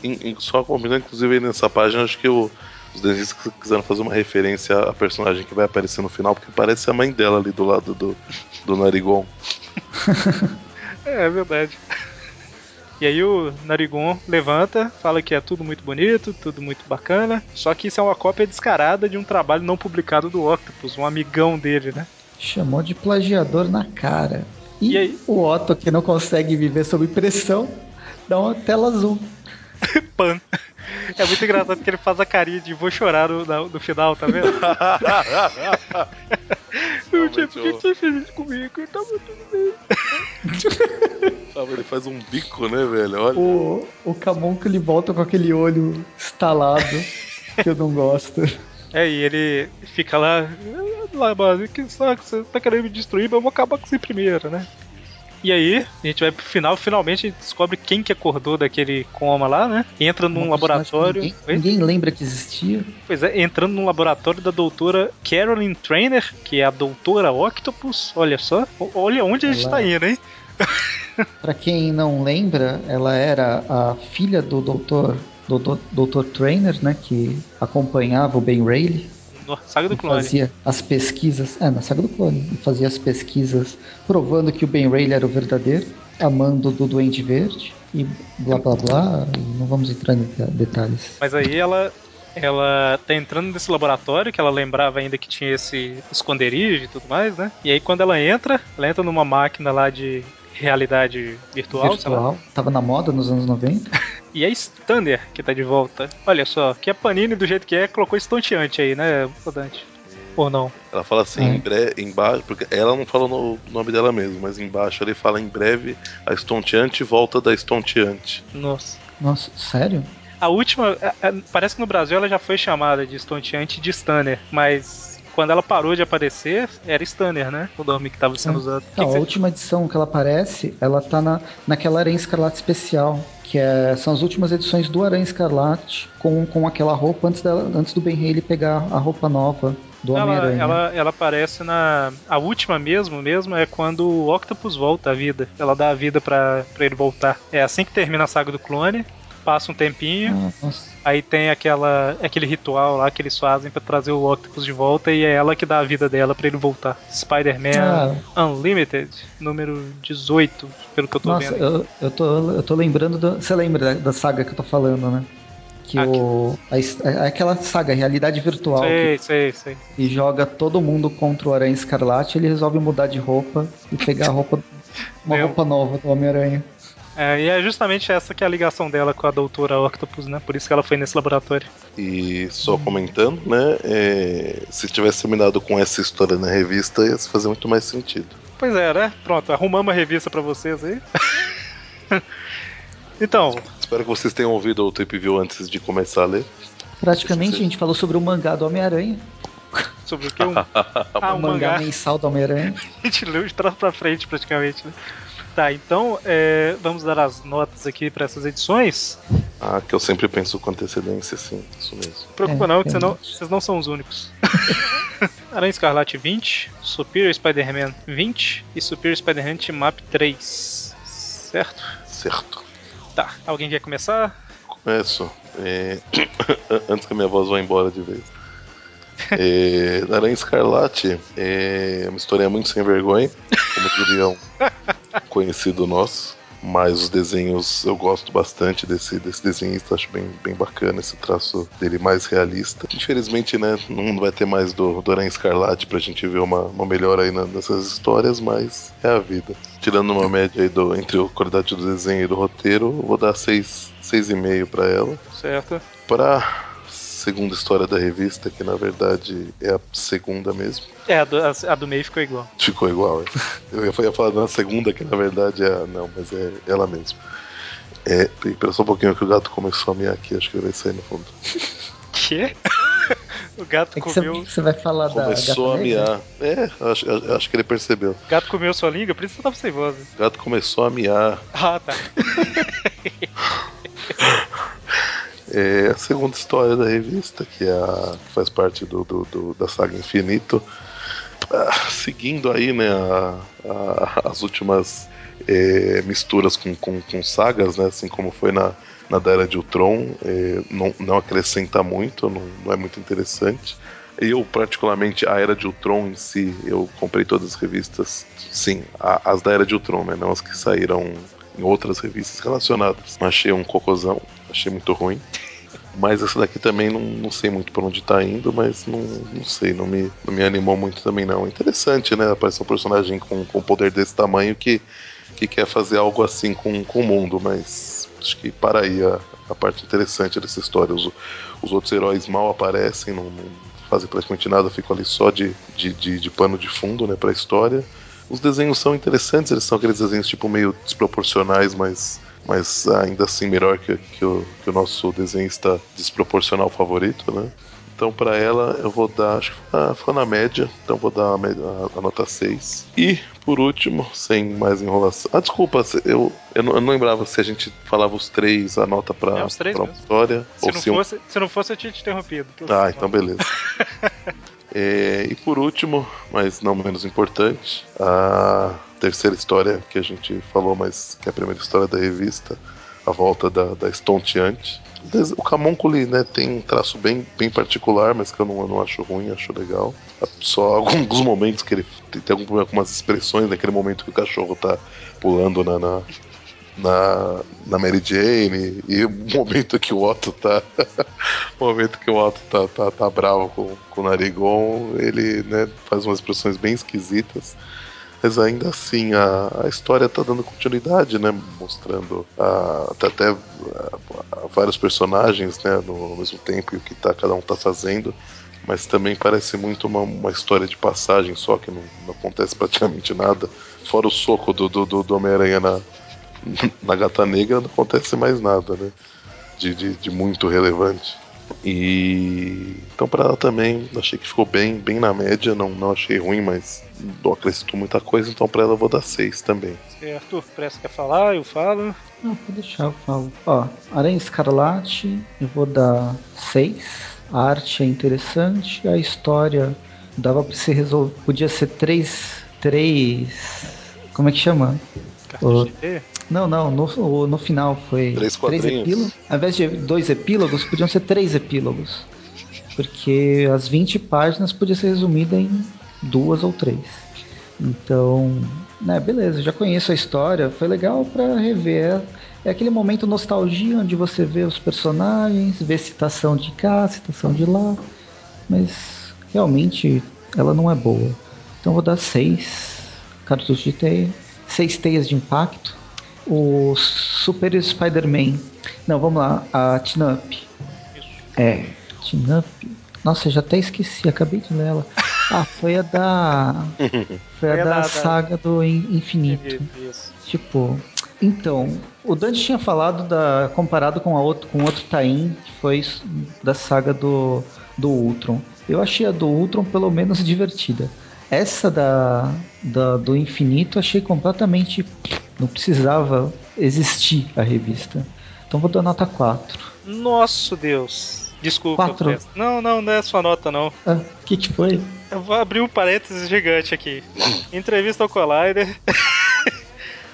[SPEAKER 3] Em- em- só combinando, inclusive, aí nessa página, acho que o- os desenhistas quiseram fazer uma referência à personagem que vai aparecer no final, porque parece a mãe dela ali do lado do, do Narigon.
[SPEAKER 1] É, <laughs> é verdade. E aí o Narigon levanta, fala que é tudo muito bonito, tudo muito bacana, só que isso é uma cópia descarada de um trabalho não publicado do Octopus, um amigão dele, né?
[SPEAKER 2] Chamou de plagiador na cara. E,
[SPEAKER 1] E aí?
[SPEAKER 2] o Otto, que não consegue viver sob pressão, dá uma tela azul. <laughs>
[SPEAKER 1] Pan. É muito engraçado que ele faz a carinha de vou chorar no, no final, tá vendo? <laughs> Eu tinha
[SPEAKER 3] Realmente,
[SPEAKER 1] que ser feliz comigo, tava tudo bem. <laughs>
[SPEAKER 3] Ah, Ele faz um bico, né, velho? Olha.
[SPEAKER 2] O, o Camonco ele volta com aquele olho estalado que eu não gosto.
[SPEAKER 1] É, e ele fica lá, lá, base, que saco, você tá querendo me destruir, mas eu vou acabar com você primeiro, né? E aí, a gente vai pro final, finalmente a gente descobre quem que acordou daquele coma lá, né? Entra num
[SPEAKER 2] que
[SPEAKER 1] laboratório.
[SPEAKER 2] Ninguém, ninguém lembra que existia.
[SPEAKER 1] Pois é, entrando num laboratório da doutora Carolyn Trainer, que é a doutora Octopus. Olha só, olha onde a gente
[SPEAKER 2] Ela-
[SPEAKER 1] tá indo, hein?
[SPEAKER 2] Pra quem não lembra, ela era a filha do Dr. Dr. Trainer, né? Que acompanhava o Ben Rayleigh.
[SPEAKER 1] No Saga do Clone.
[SPEAKER 2] fazia as pesquisas. É, na saga do clone. Fazia as pesquisas provando que o Ben Rayleigh era o verdadeiro, amando do Duende Verde. E blá blá blá. Não vamos entrar em deta- detalhes.
[SPEAKER 1] Mas aí ela. Ela tá entrando nesse laboratório que ela lembrava ainda que tinha esse esconderijo e tudo mais, né? E aí quando ela entra, ela entra numa máquina lá de realidade virtual.
[SPEAKER 2] Virtual. Tava na moda nos anos 90. <laughs>
[SPEAKER 1] E é Stunner que tá de volta. Olha só, que a Panini, do jeito que é, colocou estonteante aí, né, Dante? Ou não?
[SPEAKER 3] Ela fala assim,
[SPEAKER 2] É.
[SPEAKER 3] em breve, embaixo, porque ela não fala no nome dela mesmo, mas embaixo ele fala em breve a estonteante volta da estonteante.
[SPEAKER 1] Nossa.
[SPEAKER 2] Nossa, sério?
[SPEAKER 1] A última, parece que no Brasil ela já foi chamada de estonteante de Stunner, mas quando ela parou de aparecer, era Stunner, né? O nome que tava sendo
[SPEAKER 2] É.
[SPEAKER 1] usado. Que
[SPEAKER 2] Não,
[SPEAKER 1] que
[SPEAKER 2] a última edição que ela aparece, ela tá na, naquela Aranha Escarlate especial, que é, são as últimas edições do Aranha Escarlate com, com aquela roupa antes, dela, antes do Ben Reilly pegar a roupa nova do
[SPEAKER 1] ela, ela, ela aparece na. A última mesmo, mesmo, é quando o Octopus volta à vida. Ela dá a vida pra ele voltar. É assim que termina a saga do clone. Passa um tempinho,
[SPEAKER 2] Ah, nossa.
[SPEAKER 1] aí tem aquela, aquele ritual lá que eles fazem pra trazer o Octopus de volta e é ela que dá a vida dela pra ele voltar. Spider-Man Unlimited, número 18, pelo que eu tô
[SPEAKER 2] Nossa,
[SPEAKER 1] vendo.
[SPEAKER 2] eu, eu, tô, eu tô lembrando. Do, você lembra da, da saga que eu tô falando, né? Que
[SPEAKER 1] Ah,
[SPEAKER 2] o. A, his- a- aquela saga, realidade virtual,
[SPEAKER 1] Sei, sei, sei.
[SPEAKER 2] que, que joga todo mundo contra o Aranha Escarlate, ele resolve mudar de roupa e pegar a roupa. Uma
[SPEAKER 1] Meu.
[SPEAKER 2] roupa nova do Homem-Aranha.
[SPEAKER 1] É, e é justamente essa que é a ligação dela com a doutora Octopus, né? Por isso que ela foi nesse laboratório.
[SPEAKER 3] E só comentando, né? é, se tivesse terminado com essa história na revista, ia fazer muito mais sentido.
[SPEAKER 1] Pois é, né? Pronto, arrumamos a revista pra vocês aí. <laughs> então,
[SPEAKER 3] Espero que vocês tenham ouvido o Trip View antes de começar a ler.
[SPEAKER 2] Praticamente a gente falou sobre o mangá do Homem-Aranha. <laughs>
[SPEAKER 1] sobre o que? Um, <laughs> ah,
[SPEAKER 2] o
[SPEAKER 1] um
[SPEAKER 2] mangá,
[SPEAKER 1] mangá.
[SPEAKER 2] mensal do Homem-Aranha.
[SPEAKER 1] A gente leu de trás pra frente, praticamente, né? Tá, então é, vamos dar as notas aqui pra essas edições.
[SPEAKER 3] Ah, que eu sempre penso com antecedência, sim, isso mesmo.
[SPEAKER 1] Não preocupa
[SPEAKER 2] É,
[SPEAKER 1] não, que
[SPEAKER 2] é isso.
[SPEAKER 1] vocês não são os únicos. <laughs> Aranha Escarlate 20, Superior Spider-Man 20 e Superior Spider-Man Team Up 3. Certo?
[SPEAKER 3] Certo.
[SPEAKER 1] Tá, alguém quer começar?
[SPEAKER 3] Começo. É, <coughs> Antes que a minha voz vá embora de vez. É... Aranha Escarlate é uma história muito sem vergonha, como diria um conhecido nosso. Mas os desenhos eu gosto bastante desse, desse desenhista, acho bem, bem bacana esse traço dele mais realista. Infelizmente, né, não vai ter mais do, do Aranha Escarlate pra gente ver uma, uma melhora aí na- nessas histórias, mas é a vida. Tirando uma média aí do, entre a qualidade do desenho e do roteiro, eu vou dar 6,5 seis, 6,5 pra ela.
[SPEAKER 1] Certo.
[SPEAKER 3] Pra segunda história da revista, que na verdade é a segunda mesmo.
[SPEAKER 1] É, a do, a, a do meio ficou igual.
[SPEAKER 3] Ficou igual. é. Eu ia falar na segunda, que na verdade é. Não, mas é ela mesmo. É, espera só um pouquinho que o gato começou a miar aqui, acho que ele vai sair no fundo.
[SPEAKER 1] Quê? <laughs> o gato
[SPEAKER 2] É
[SPEAKER 1] comeu.
[SPEAKER 2] você vai falar da
[SPEAKER 3] Começou a miar. É, acho, eu acho que ele percebeu.
[SPEAKER 1] O gato comeu sua língua, por isso você tava sem voz. né?
[SPEAKER 3] O gato começou a miar.
[SPEAKER 1] Ah, tá. <laughs>
[SPEAKER 3] É a segunda história da revista, que, é a, que faz parte do, do- do- da saga Infinito. Ah, seguindo aí, né, a- a- as últimas é, misturas com, com, com sagas, né, assim como foi na, na da Era de Ultron, é, não, não acrescenta muito, não, não é muito interessante. Eu, particularmente, a Era de Ultron em si, eu comprei todas as revistas, sim, a- as da Era de Ultron, né, não as que saíram em outras revistas relacionadas. Achei um cocôzão, achei muito ruim. Mas essa daqui também não, não sei muito por onde tá indo, mas não, não sei, não me, não me animou muito também não. Interessante, né? Aparecer um personagem com, com poder desse tamanho que, que quer fazer algo assim com, com o mundo, mas acho que para aí a, a parte interessante dessa história. Os, os outros heróis mal aparecem, não, não fazem praticamente nada, ficam ali só de, de, de, de pano de fundo né, para a história. Os desenhos são interessantes, eles são aqueles desenhos tipo meio desproporcionais, mas, mas ainda assim melhor que, que, o, que o nosso desenhista desproporcional favorito, né? Então, para ela, eu vou dar, acho que ah, ficou na média, então vou dar a, a, a, nota 6. E, por último, sem mais enrolação. Ah, desculpa, eu, eu, não, eu não lembrava se a gente falava os três, a nota pra,
[SPEAKER 1] É, os três
[SPEAKER 3] pra
[SPEAKER 1] mesmo.
[SPEAKER 3] história.
[SPEAKER 1] Se
[SPEAKER 3] ou
[SPEAKER 1] não,
[SPEAKER 3] se um-
[SPEAKER 1] fosse, se não fosse, eu tinha te interrompido.
[SPEAKER 3] Ah, então beleza. <laughs> É, e por último, mas não menos importante, a terceira história que a gente falou, mas que é a primeira história da revista, a volta da, da estonteante. O Camonculi né, tem um traço bem, bem particular, mas que eu não, eu não acho ruim, acho legal. Só alguns momentos que ele tem, tem algum problema com umas expressões, naquele momento que o cachorro tá pulando na, na, na, na Mary Jane, e o momento que o Otto tá. <laughs> o momento que o Otto tá, tá, tá bravo com, com o Narigon, ele né, faz umas expressões bem esquisitas. Mas ainda assim, a, a história tá dando continuidade, né? Mostrando a, até, até a- vários personagens né, no, ao mesmo tempo e o que tá, cada um tá fazendo. Mas também parece muito uma, uma história de passagem só, que não, não acontece praticamente nada. Fora o soco do, do, do, do Homem-Aranha na, <laughs> na Gata Negra, não acontece mais nada, né? De, de, de muito relevante. E então para ela também achei que ficou bem, bem na média, não, não achei ruim, mas não acrescentou muita coisa, então para ela eu vou dar 6 também.
[SPEAKER 1] É, Arthur, pressa quer falar? Eu falo.
[SPEAKER 2] Não, pode deixar, eu falo. Ó, Aranha Escarlate, eu vou dar 6. A arte é interessante, a história dava pra ser resolvido. Podia ser três. Três. Como é que chama?
[SPEAKER 1] Carta
[SPEAKER 2] Ô.
[SPEAKER 1] de?
[SPEAKER 2] Não, não, no, no final foi
[SPEAKER 3] Três quadrinhos?
[SPEAKER 2] epílogos. Ao invés de dois epílogos, podiam ser três epílogos. Porque as 20 páginas podia ser resumida em duas ou três. Então, né, beleza, já conheço a história, foi legal pra rever. É aquele momento nostalgia onde você vê os personagens, vê citação de cá, citação de lá, mas realmente ela não é boa. Então vou dar seis cartuchos de teia, seis teias de impacto. O Super Spider-Man. Não, vamos lá, a Tinup. É, Tinup. Nossa, eu já até esqueci, acabei de ler ela. Ah, foi a da. <laughs> Foi a
[SPEAKER 1] Foi a
[SPEAKER 2] da,
[SPEAKER 1] da-
[SPEAKER 2] saga do In- Infinito.
[SPEAKER 1] Isso.
[SPEAKER 2] Tipo, então, o Dante tinha falado da comparado com a outro com outro Tain, que foi da saga do do Ultron. Eu achei a do Ultron pelo menos divertida. Essa da, da do Infinito achei completamente não precisava existir a revista. Então vou dar nota 4.
[SPEAKER 1] Nosso Deus. Desculpa.
[SPEAKER 2] Quatro.
[SPEAKER 1] Não, não, não é sua nota, não.
[SPEAKER 2] Ah, o que que foi?
[SPEAKER 1] Eu vou abrir um parênteses gigante aqui. Entrevista ao Collider. <laughs>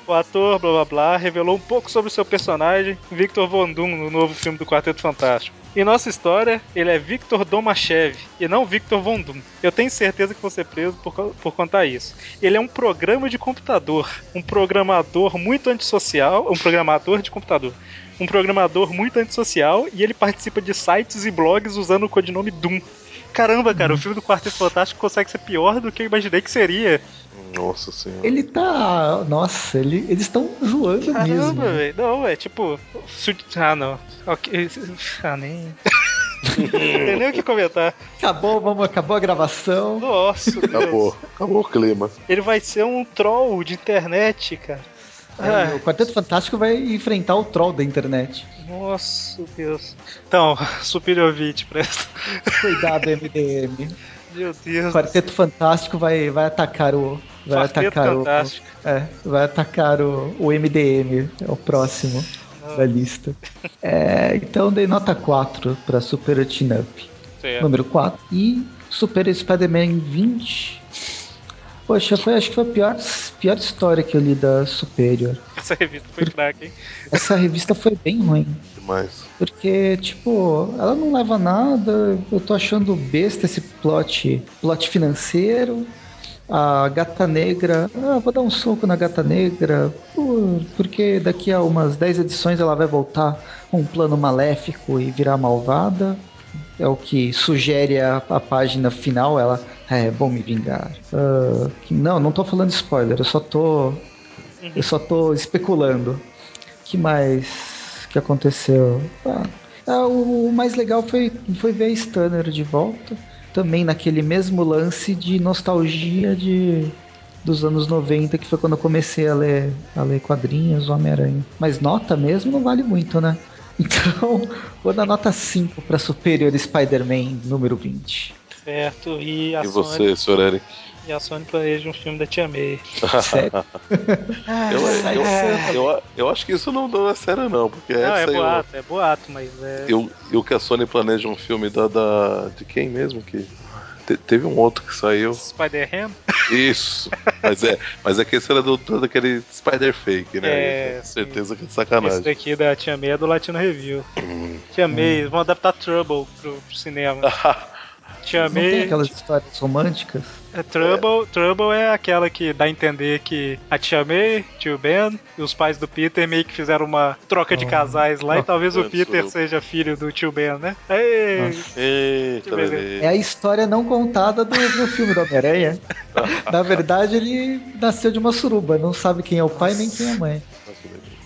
[SPEAKER 1] O ator, blá blá blá, revelou um pouco sobre o seu personagem, Victor Von Doom, no novo filme do Quarteto Fantástico. Em nossa história, ele é Victor Domachev e não Victor Von Doom. Eu tenho certeza que vou ser preso por, por contar isso. Ele é um programa de computador, um programador muito antissocial, um programador de computador, um programador muito antissocial e ele participa de sites e blogs usando o codinome Doom. Caramba, cara, o filme do Quarteto Fantástico consegue ser pior do que eu imaginei que seria.
[SPEAKER 3] Nossa senhora.
[SPEAKER 2] Ele tá, nossa, ele, eles estão zoando mesmo.
[SPEAKER 1] Caramba, velho. Não, é tipo. su- Ah, não. Ok. <laughs> Ah, nem. não <laughs> tem nem o que comentar.
[SPEAKER 2] Acabou, vamos, acabou a gravação.
[SPEAKER 1] Nossa, Deus.
[SPEAKER 3] Acabou, acabou o clima.
[SPEAKER 1] Ele vai ser um troll de internet, cara.
[SPEAKER 2] É,
[SPEAKER 1] Ah,
[SPEAKER 2] o Quarteto Fantástico vai enfrentar o troll da internet.
[SPEAKER 1] nossa, Deus. Então, <laughs> Superior 20, presta.
[SPEAKER 2] Cuidado, <laughs> MDM.
[SPEAKER 1] Meu
[SPEAKER 2] O
[SPEAKER 1] Deus.
[SPEAKER 2] Quarteto Fantástico vai, vai atacar o. Vai
[SPEAKER 1] Quarteto
[SPEAKER 2] atacar
[SPEAKER 1] Fantástico.
[SPEAKER 2] o. É, vai atacar o, o MDM, é o próximo da lista. É, então dei nota 4 pra Super Teen Up.
[SPEAKER 1] Certo.
[SPEAKER 2] Número 4. E Super Spider-Man 20. Poxa, foi, acho que foi a pior, pior história que eu li da Superior.
[SPEAKER 1] Essa revista foi fraca, hein?
[SPEAKER 2] Essa revista foi bem ruim.
[SPEAKER 3] Demais.
[SPEAKER 2] Porque, tipo, ela não leva nada. Eu tô achando besta esse plot, plot financeiro. a gata negra. Ah, vou dar um soco na gata negra. por- porque daqui a umas 10 edições ela vai voltar com um plano maléfico e virar malvada. É o que sugere a, a página final. Ela é bom me vingar. Ah, que- não, não tô falando spoiler, eu só tô. Eu só tô especulando. que mais que aconteceu? Ah, ah, o, o mais legal foi, foi ver a Stunner de volta. Também naquele mesmo lance de nostalgia de dos anos 90, que foi quando eu comecei a ler, a ler quadrinhos, Homem-Aranha. Mas nota mesmo não vale muito, né? <laughs> Então, vou dar nota 5 para Superior Spider-Man número 20.
[SPEAKER 1] Certo. E a,
[SPEAKER 3] E
[SPEAKER 1] Sony,
[SPEAKER 3] você, Sr. Eric?
[SPEAKER 1] e a Sony planeja um filme da Tia May.
[SPEAKER 2] Sério? <laughs>
[SPEAKER 3] Eu, eu, eu, eu acho que isso não, não é sério, não, porque
[SPEAKER 1] Não, é
[SPEAKER 3] essa aí eu-
[SPEAKER 1] boato, é boato, mas é.
[SPEAKER 3] eu, eu que a Sony planeja um filme da, da de quem mesmo que te- teve um outro que saiu
[SPEAKER 1] Spider-Ham?
[SPEAKER 3] isso mas é mas é que esse era do, daquele Spider Fake né
[SPEAKER 1] É,
[SPEAKER 3] Com
[SPEAKER 1] sim.
[SPEAKER 3] certeza que é
[SPEAKER 1] Esse
[SPEAKER 3] sacanagem
[SPEAKER 1] daqui da Tia May é do Latino Review.
[SPEAKER 3] Hum.
[SPEAKER 1] Tia May, vão adaptar Trouble pro, pro cinema. <laughs> Tia
[SPEAKER 2] Não tem aquelas histórias românticas?
[SPEAKER 1] É, Trouble, Trouble é aquela que dá a entender que a Tia May, tio Ben e os pais do Peter meio que fizeram uma troca de
[SPEAKER 2] Oh.
[SPEAKER 1] casais lá e
[SPEAKER 2] Oh.
[SPEAKER 1] talvez o
[SPEAKER 3] Antes
[SPEAKER 1] Peter seja filho do tio Ben, né? Ei,
[SPEAKER 3] Eita.
[SPEAKER 2] É a história não contada do, do filme do Homem-Aranha. <laughs> Na verdade, ele nasceu de uma suruba, não sabe quem é o pai nem quem é a mãe.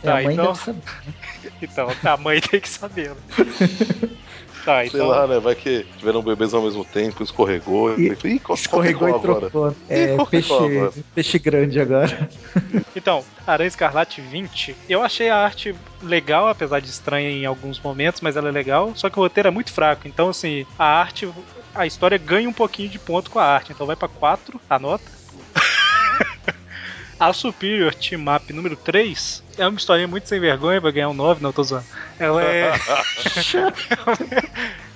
[SPEAKER 2] É,
[SPEAKER 1] Tá,
[SPEAKER 2] a mãe
[SPEAKER 1] então-
[SPEAKER 2] deve saber. <laughs>
[SPEAKER 1] Então, a mãe tem que saber. né? <laughs> Tá,
[SPEAKER 3] Sei
[SPEAKER 1] então.
[SPEAKER 3] lá, né? Vai que tiveram bebês ao mesmo tempo, escorregou.
[SPEAKER 2] E-
[SPEAKER 3] E... Ih,
[SPEAKER 2] Escorregou e trocou. É,
[SPEAKER 3] é
[SPEAKER 2] peixe, peixe grande agora. <laughs>
[SPEAKER 1] Então, Aranha Escarlate 20, eu achei a arte legal, apesar de estranha em alguns momentos, mas ela é legal. Só que o roteiro é muito fraco. Então, assim, a arte, a história ganha um pouquinho de ponto com a arte. Então vai pra 4, a nota. A Superior Team Up número 3 é uma historinha muito sem vergonha, vai ganhar um 9, não tô zoando. Ela é. <laughs>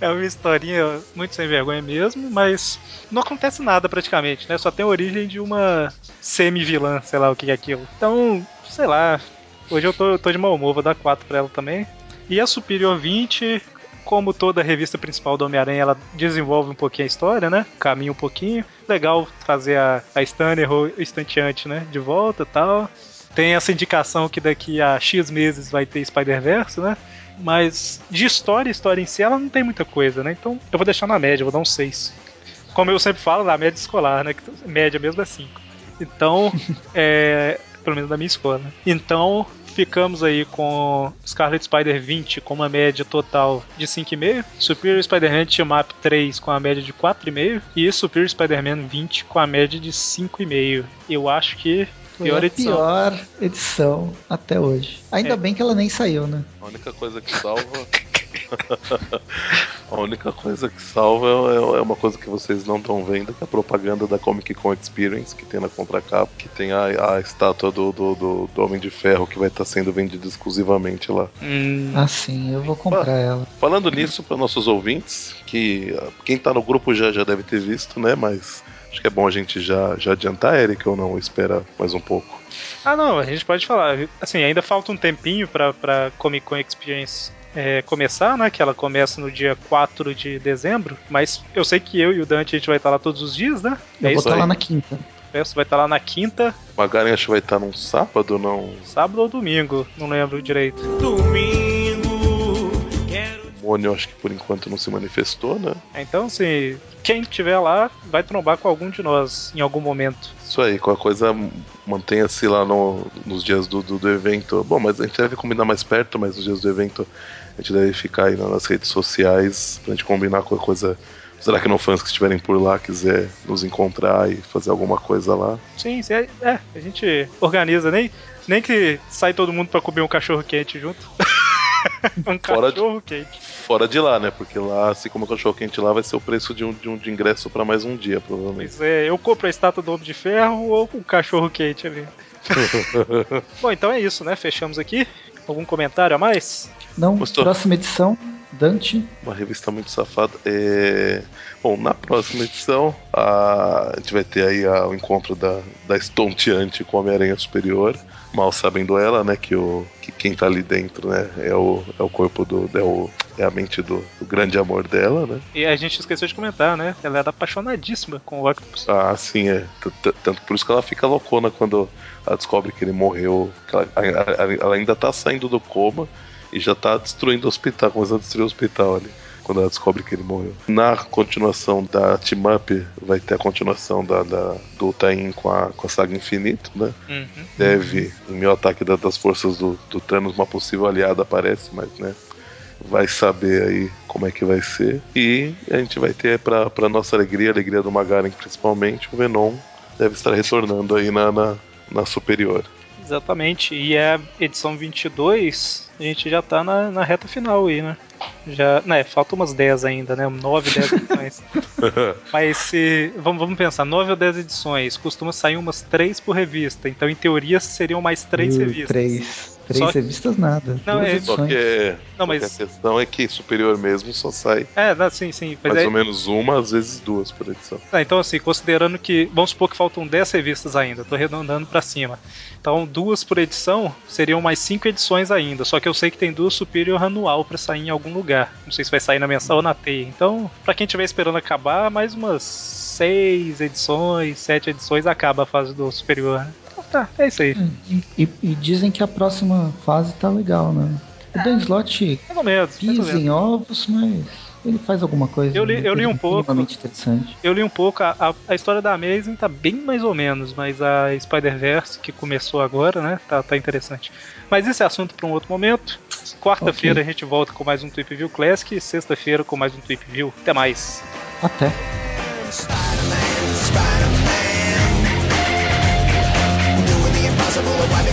[SPEAKER 1] é uma historinha muito sem vergonha mesmo, mas não acontece nada praticamente, né? Só tem a origem de uma semi-vilã, sei lá o que é aquilo. Então, sei lá. Hoje eu tô, eu tô de mau humor, vou dar 4 pra ela também. E a Superior 20, como toda a revista principal do Homem-Aranha, ela desenvolve um pouquinho a história, né? Caminha um pouquinho. Legal trazer a, a Stanner, o estanteante, né? De volta e tal. Tem essa indicação que daqui a X meses vai ter Spider-Verse, né? Mas de história, história em si, ela não tem muita coisa, né? Então eu vou deixar na média, vou dar um 6. Como eu sempre falo, na média escolar, né? Que média mesmo é 5. Então, <laughs> é. Pelo menos da minha escola. Então, ficamos aí com Scarlet Spider 20 com uma média total de 5,5, Superior Spider-Man Team Up 3 com a média de 4,5 e Superior Spider-Man 20 com a média de 5,5. Eu acho que
[SPEAKER 2] Foi
[SPEAKER 1] pior
[SPEAKER 2] a
[SPEAKER 1] edição.
[SPEAKER 2] pior edição até hoje. Ainda
[SPEAKER 1] É.
[SPEAKER 2] bem que ela nem saiu, né?
[SPEAKER 3] A única coisa que salva. <laughs> <laughs> a única coisa que salva é, é uma coisa que vocês não estão vendo, que é a propaganda da Comic Con Experience, que tem na contracapa, que tem a, a estátua do, do, do- do Homem de Ferro que vai estar sendo vendida exclusivamente lá.
[SPEAKER 1] Hum,
[SPEAKER 2] Ah, sim, eu vou comprar ela.
[SPEAKER 3] Falando nisso, para nossos ouvintes, que ah, quem tá no grupo já, já deve ter visto, né? Mas acho que é bom a gente já, já adiantar, Eric, ou não? Espera mais um pouco.
[SPEAKER 1] Ah, não, a gente pode falar. Assim, ainda falta um tempinho pra, pra Comic Con Experience é, começar, né? Que ela começa no dia 4 de dezembro. Mas eu sei que eu e o Dante a gente vai estar lá todos os dias, né?
[SPEAKER 2] Eu
[SPEAKER 1] é
[SPEAKER 2] vou estar
[SPEAKER 3] aí.
[SPEAKER 2] lá na quinta.
[SPEAKER 1] O resto vai estar lá na quinta,
[SPEAKER 3] O Magaren acho que vai estar num sábado, não?
[SPEAKER 1] sábado ou domingo, não lembro direito.
[SPEAKER 3] O Mônio acho que por enquanto não se manifestou, né?
[SPEAKER 1] Então, assim, quem estiver lá vai trombar com algum de nós em algum momento.
[SPEAKER 3] Isso aí, qualquer coisa mantenha-se lá no- nos dias do, do, do evento. Bom, mas a gente deve combinar mais perto, mas nos dias do evento a gente deve ficar aí nas redes sociais pra gente combinar qualquer coisa. Será que não fãs que estiverem por lá quiser nos encontrar e fazer alguma coisa lá?
[SPEAKER 1] Sim, é, é, a gente organiza, nem, nem que sai todo mundo pra comer um cachorro quente junto. <laughs> um
[SPEAKER 3] Fora de-
[SPEAKER 1] cachorro quente.
[SPEAKER 3] Fora de lá, né? Porque lá, assim como o cachorro quente lá, vai ser o preço de um, de um de ingresso pra mais um dia, provavelmente.
[SPEAKER 1] Pois é, eu compro a estátua do Homem de Ferro ou o cachorro quente ali. <laughs> Bom, então é isso, né? Fechamos aqui. Algum comentário a mais?
[SPEAKER 2] Não,
[SPEAKER 3] Gostou?
[SPEAKER 2] próxima edição, Dante.
[SPEAKER 3] Uma revista muito safada. É... Bom, na próxima edição, a... a gente vai ter aí a- o encontro da, da estonteante com a Homem-Aranha Superior. Mal sabendo ela, né, que, o... que quem tá ali dentro, né, é o, é o corpo do... É o... é a mente do, do grande amor dela, né?
[SPEAKER 1] E a gente esqueceu de comentar, né? Ela era apaixonadíssima com o Octopus.
[SPEAKER 3] Ah, sim, é. Tanto por isso que ela fica loucona quando ela descobre que ele morreu. que ela, ela ainda tá saindo do coma e já tá destruindo o hospital, começando a destruir o hospital ali. Quando ela descobre que ele morreu. Na continuação da Team Up, vai ter a continuação da, da- do Tain com a, com a saga Infinito, né?
[SPEAKER 1] Uhum.
[SPEAKER 3] Deve, em meu ataque da- das forças do, do Thanos, uma possível aliada aparece, mas né? Vai saber aí como é que vai ser. E a gente vai ter, pra, pra nossa alegria, a alegria do Magaren principalmente, o Venom deve estar retornando aí na, na, na superior.
[SPEAKER 1] Exatamente. E a edição 22, a gente já tá na, na reta final aí, né? Já, né, falta umas 10 ainda, né? 9, 10 edições. <laughs> Mas se. Vamos, vamos pensar, 9 ou 10 edições, costuma sair umas 3 por revista. Então, em teoria, seriam mais 3
[SPEAKER 2] Uh,
[SPEAKER 1] revistas.
[SPEAKER 2] Três. Três
[SPEAKER 1] Só que-
[SPEAKER 2] revistas nada.
[SPEAKER 1] Não, é-
[SPEAKER 3] Só que,
[SPEAKER 1] Não,
[SPEAKER 3] só
[SPEAKER 1] mas-
[SPEAKER 3] que a questão é que superior mesmo só sai
[SPEAKER 1] É, não, sim, sim. Mas
[SPEAKER 3] mais
[SPEAKER 1] é,
[SPEAKER 3] ou menos uma, às vezes duas por edição.
[SPEAKER 1] Ah, então, assim, considerando que. Vamos supor que faltam 10 revistas ainda, tô arredondando pra cima. Então, duas por edição seriam mais 5 edições ainda. Só que eu sei que tem duas Superior anual pra sair em algum lugar. Não sei se vai sair na mensal ou na teia. Então, pra quem estiver esperando acabar, mais umas 6 edições, 7 edições acaba a fase do Superior. né? Tá, é isso aí.
[SPEAKER 2] E, e dizem que a próxima fase tá legal, né? O Dan Slott.
[SPEAKER 1] Mais ou
[SPEAKER 2] pisa
[SPEAKER 1] menos.
[SPEAKER 2] em ovos, mas ele faz alguma coisa.
[SPEAKER 1] Eu li- eu li um pouco.
[SPEAKER 2] interessante.
[SPEAKER 1] Eu li um pouco, a, a, a história da Amazing tá bem mais ou menos, mas a Spider-Verse, que começou agora, né, tá, tá interessante. Mas esse é assunto para um outro momento. Quarta-feira
[SPEAKER 2] Ok.
[SPEAKER 1] a gente volta com mais um Tweep View Classic e sexta-feira com mais um Tweep View. Até mais.
[SPEAKER 2] Até.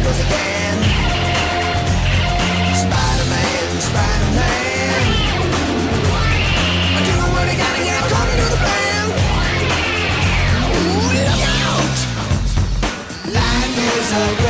[SPEAKER 2] Spider-Man Spider-Man, Do what you gotta to the plan Look out! Is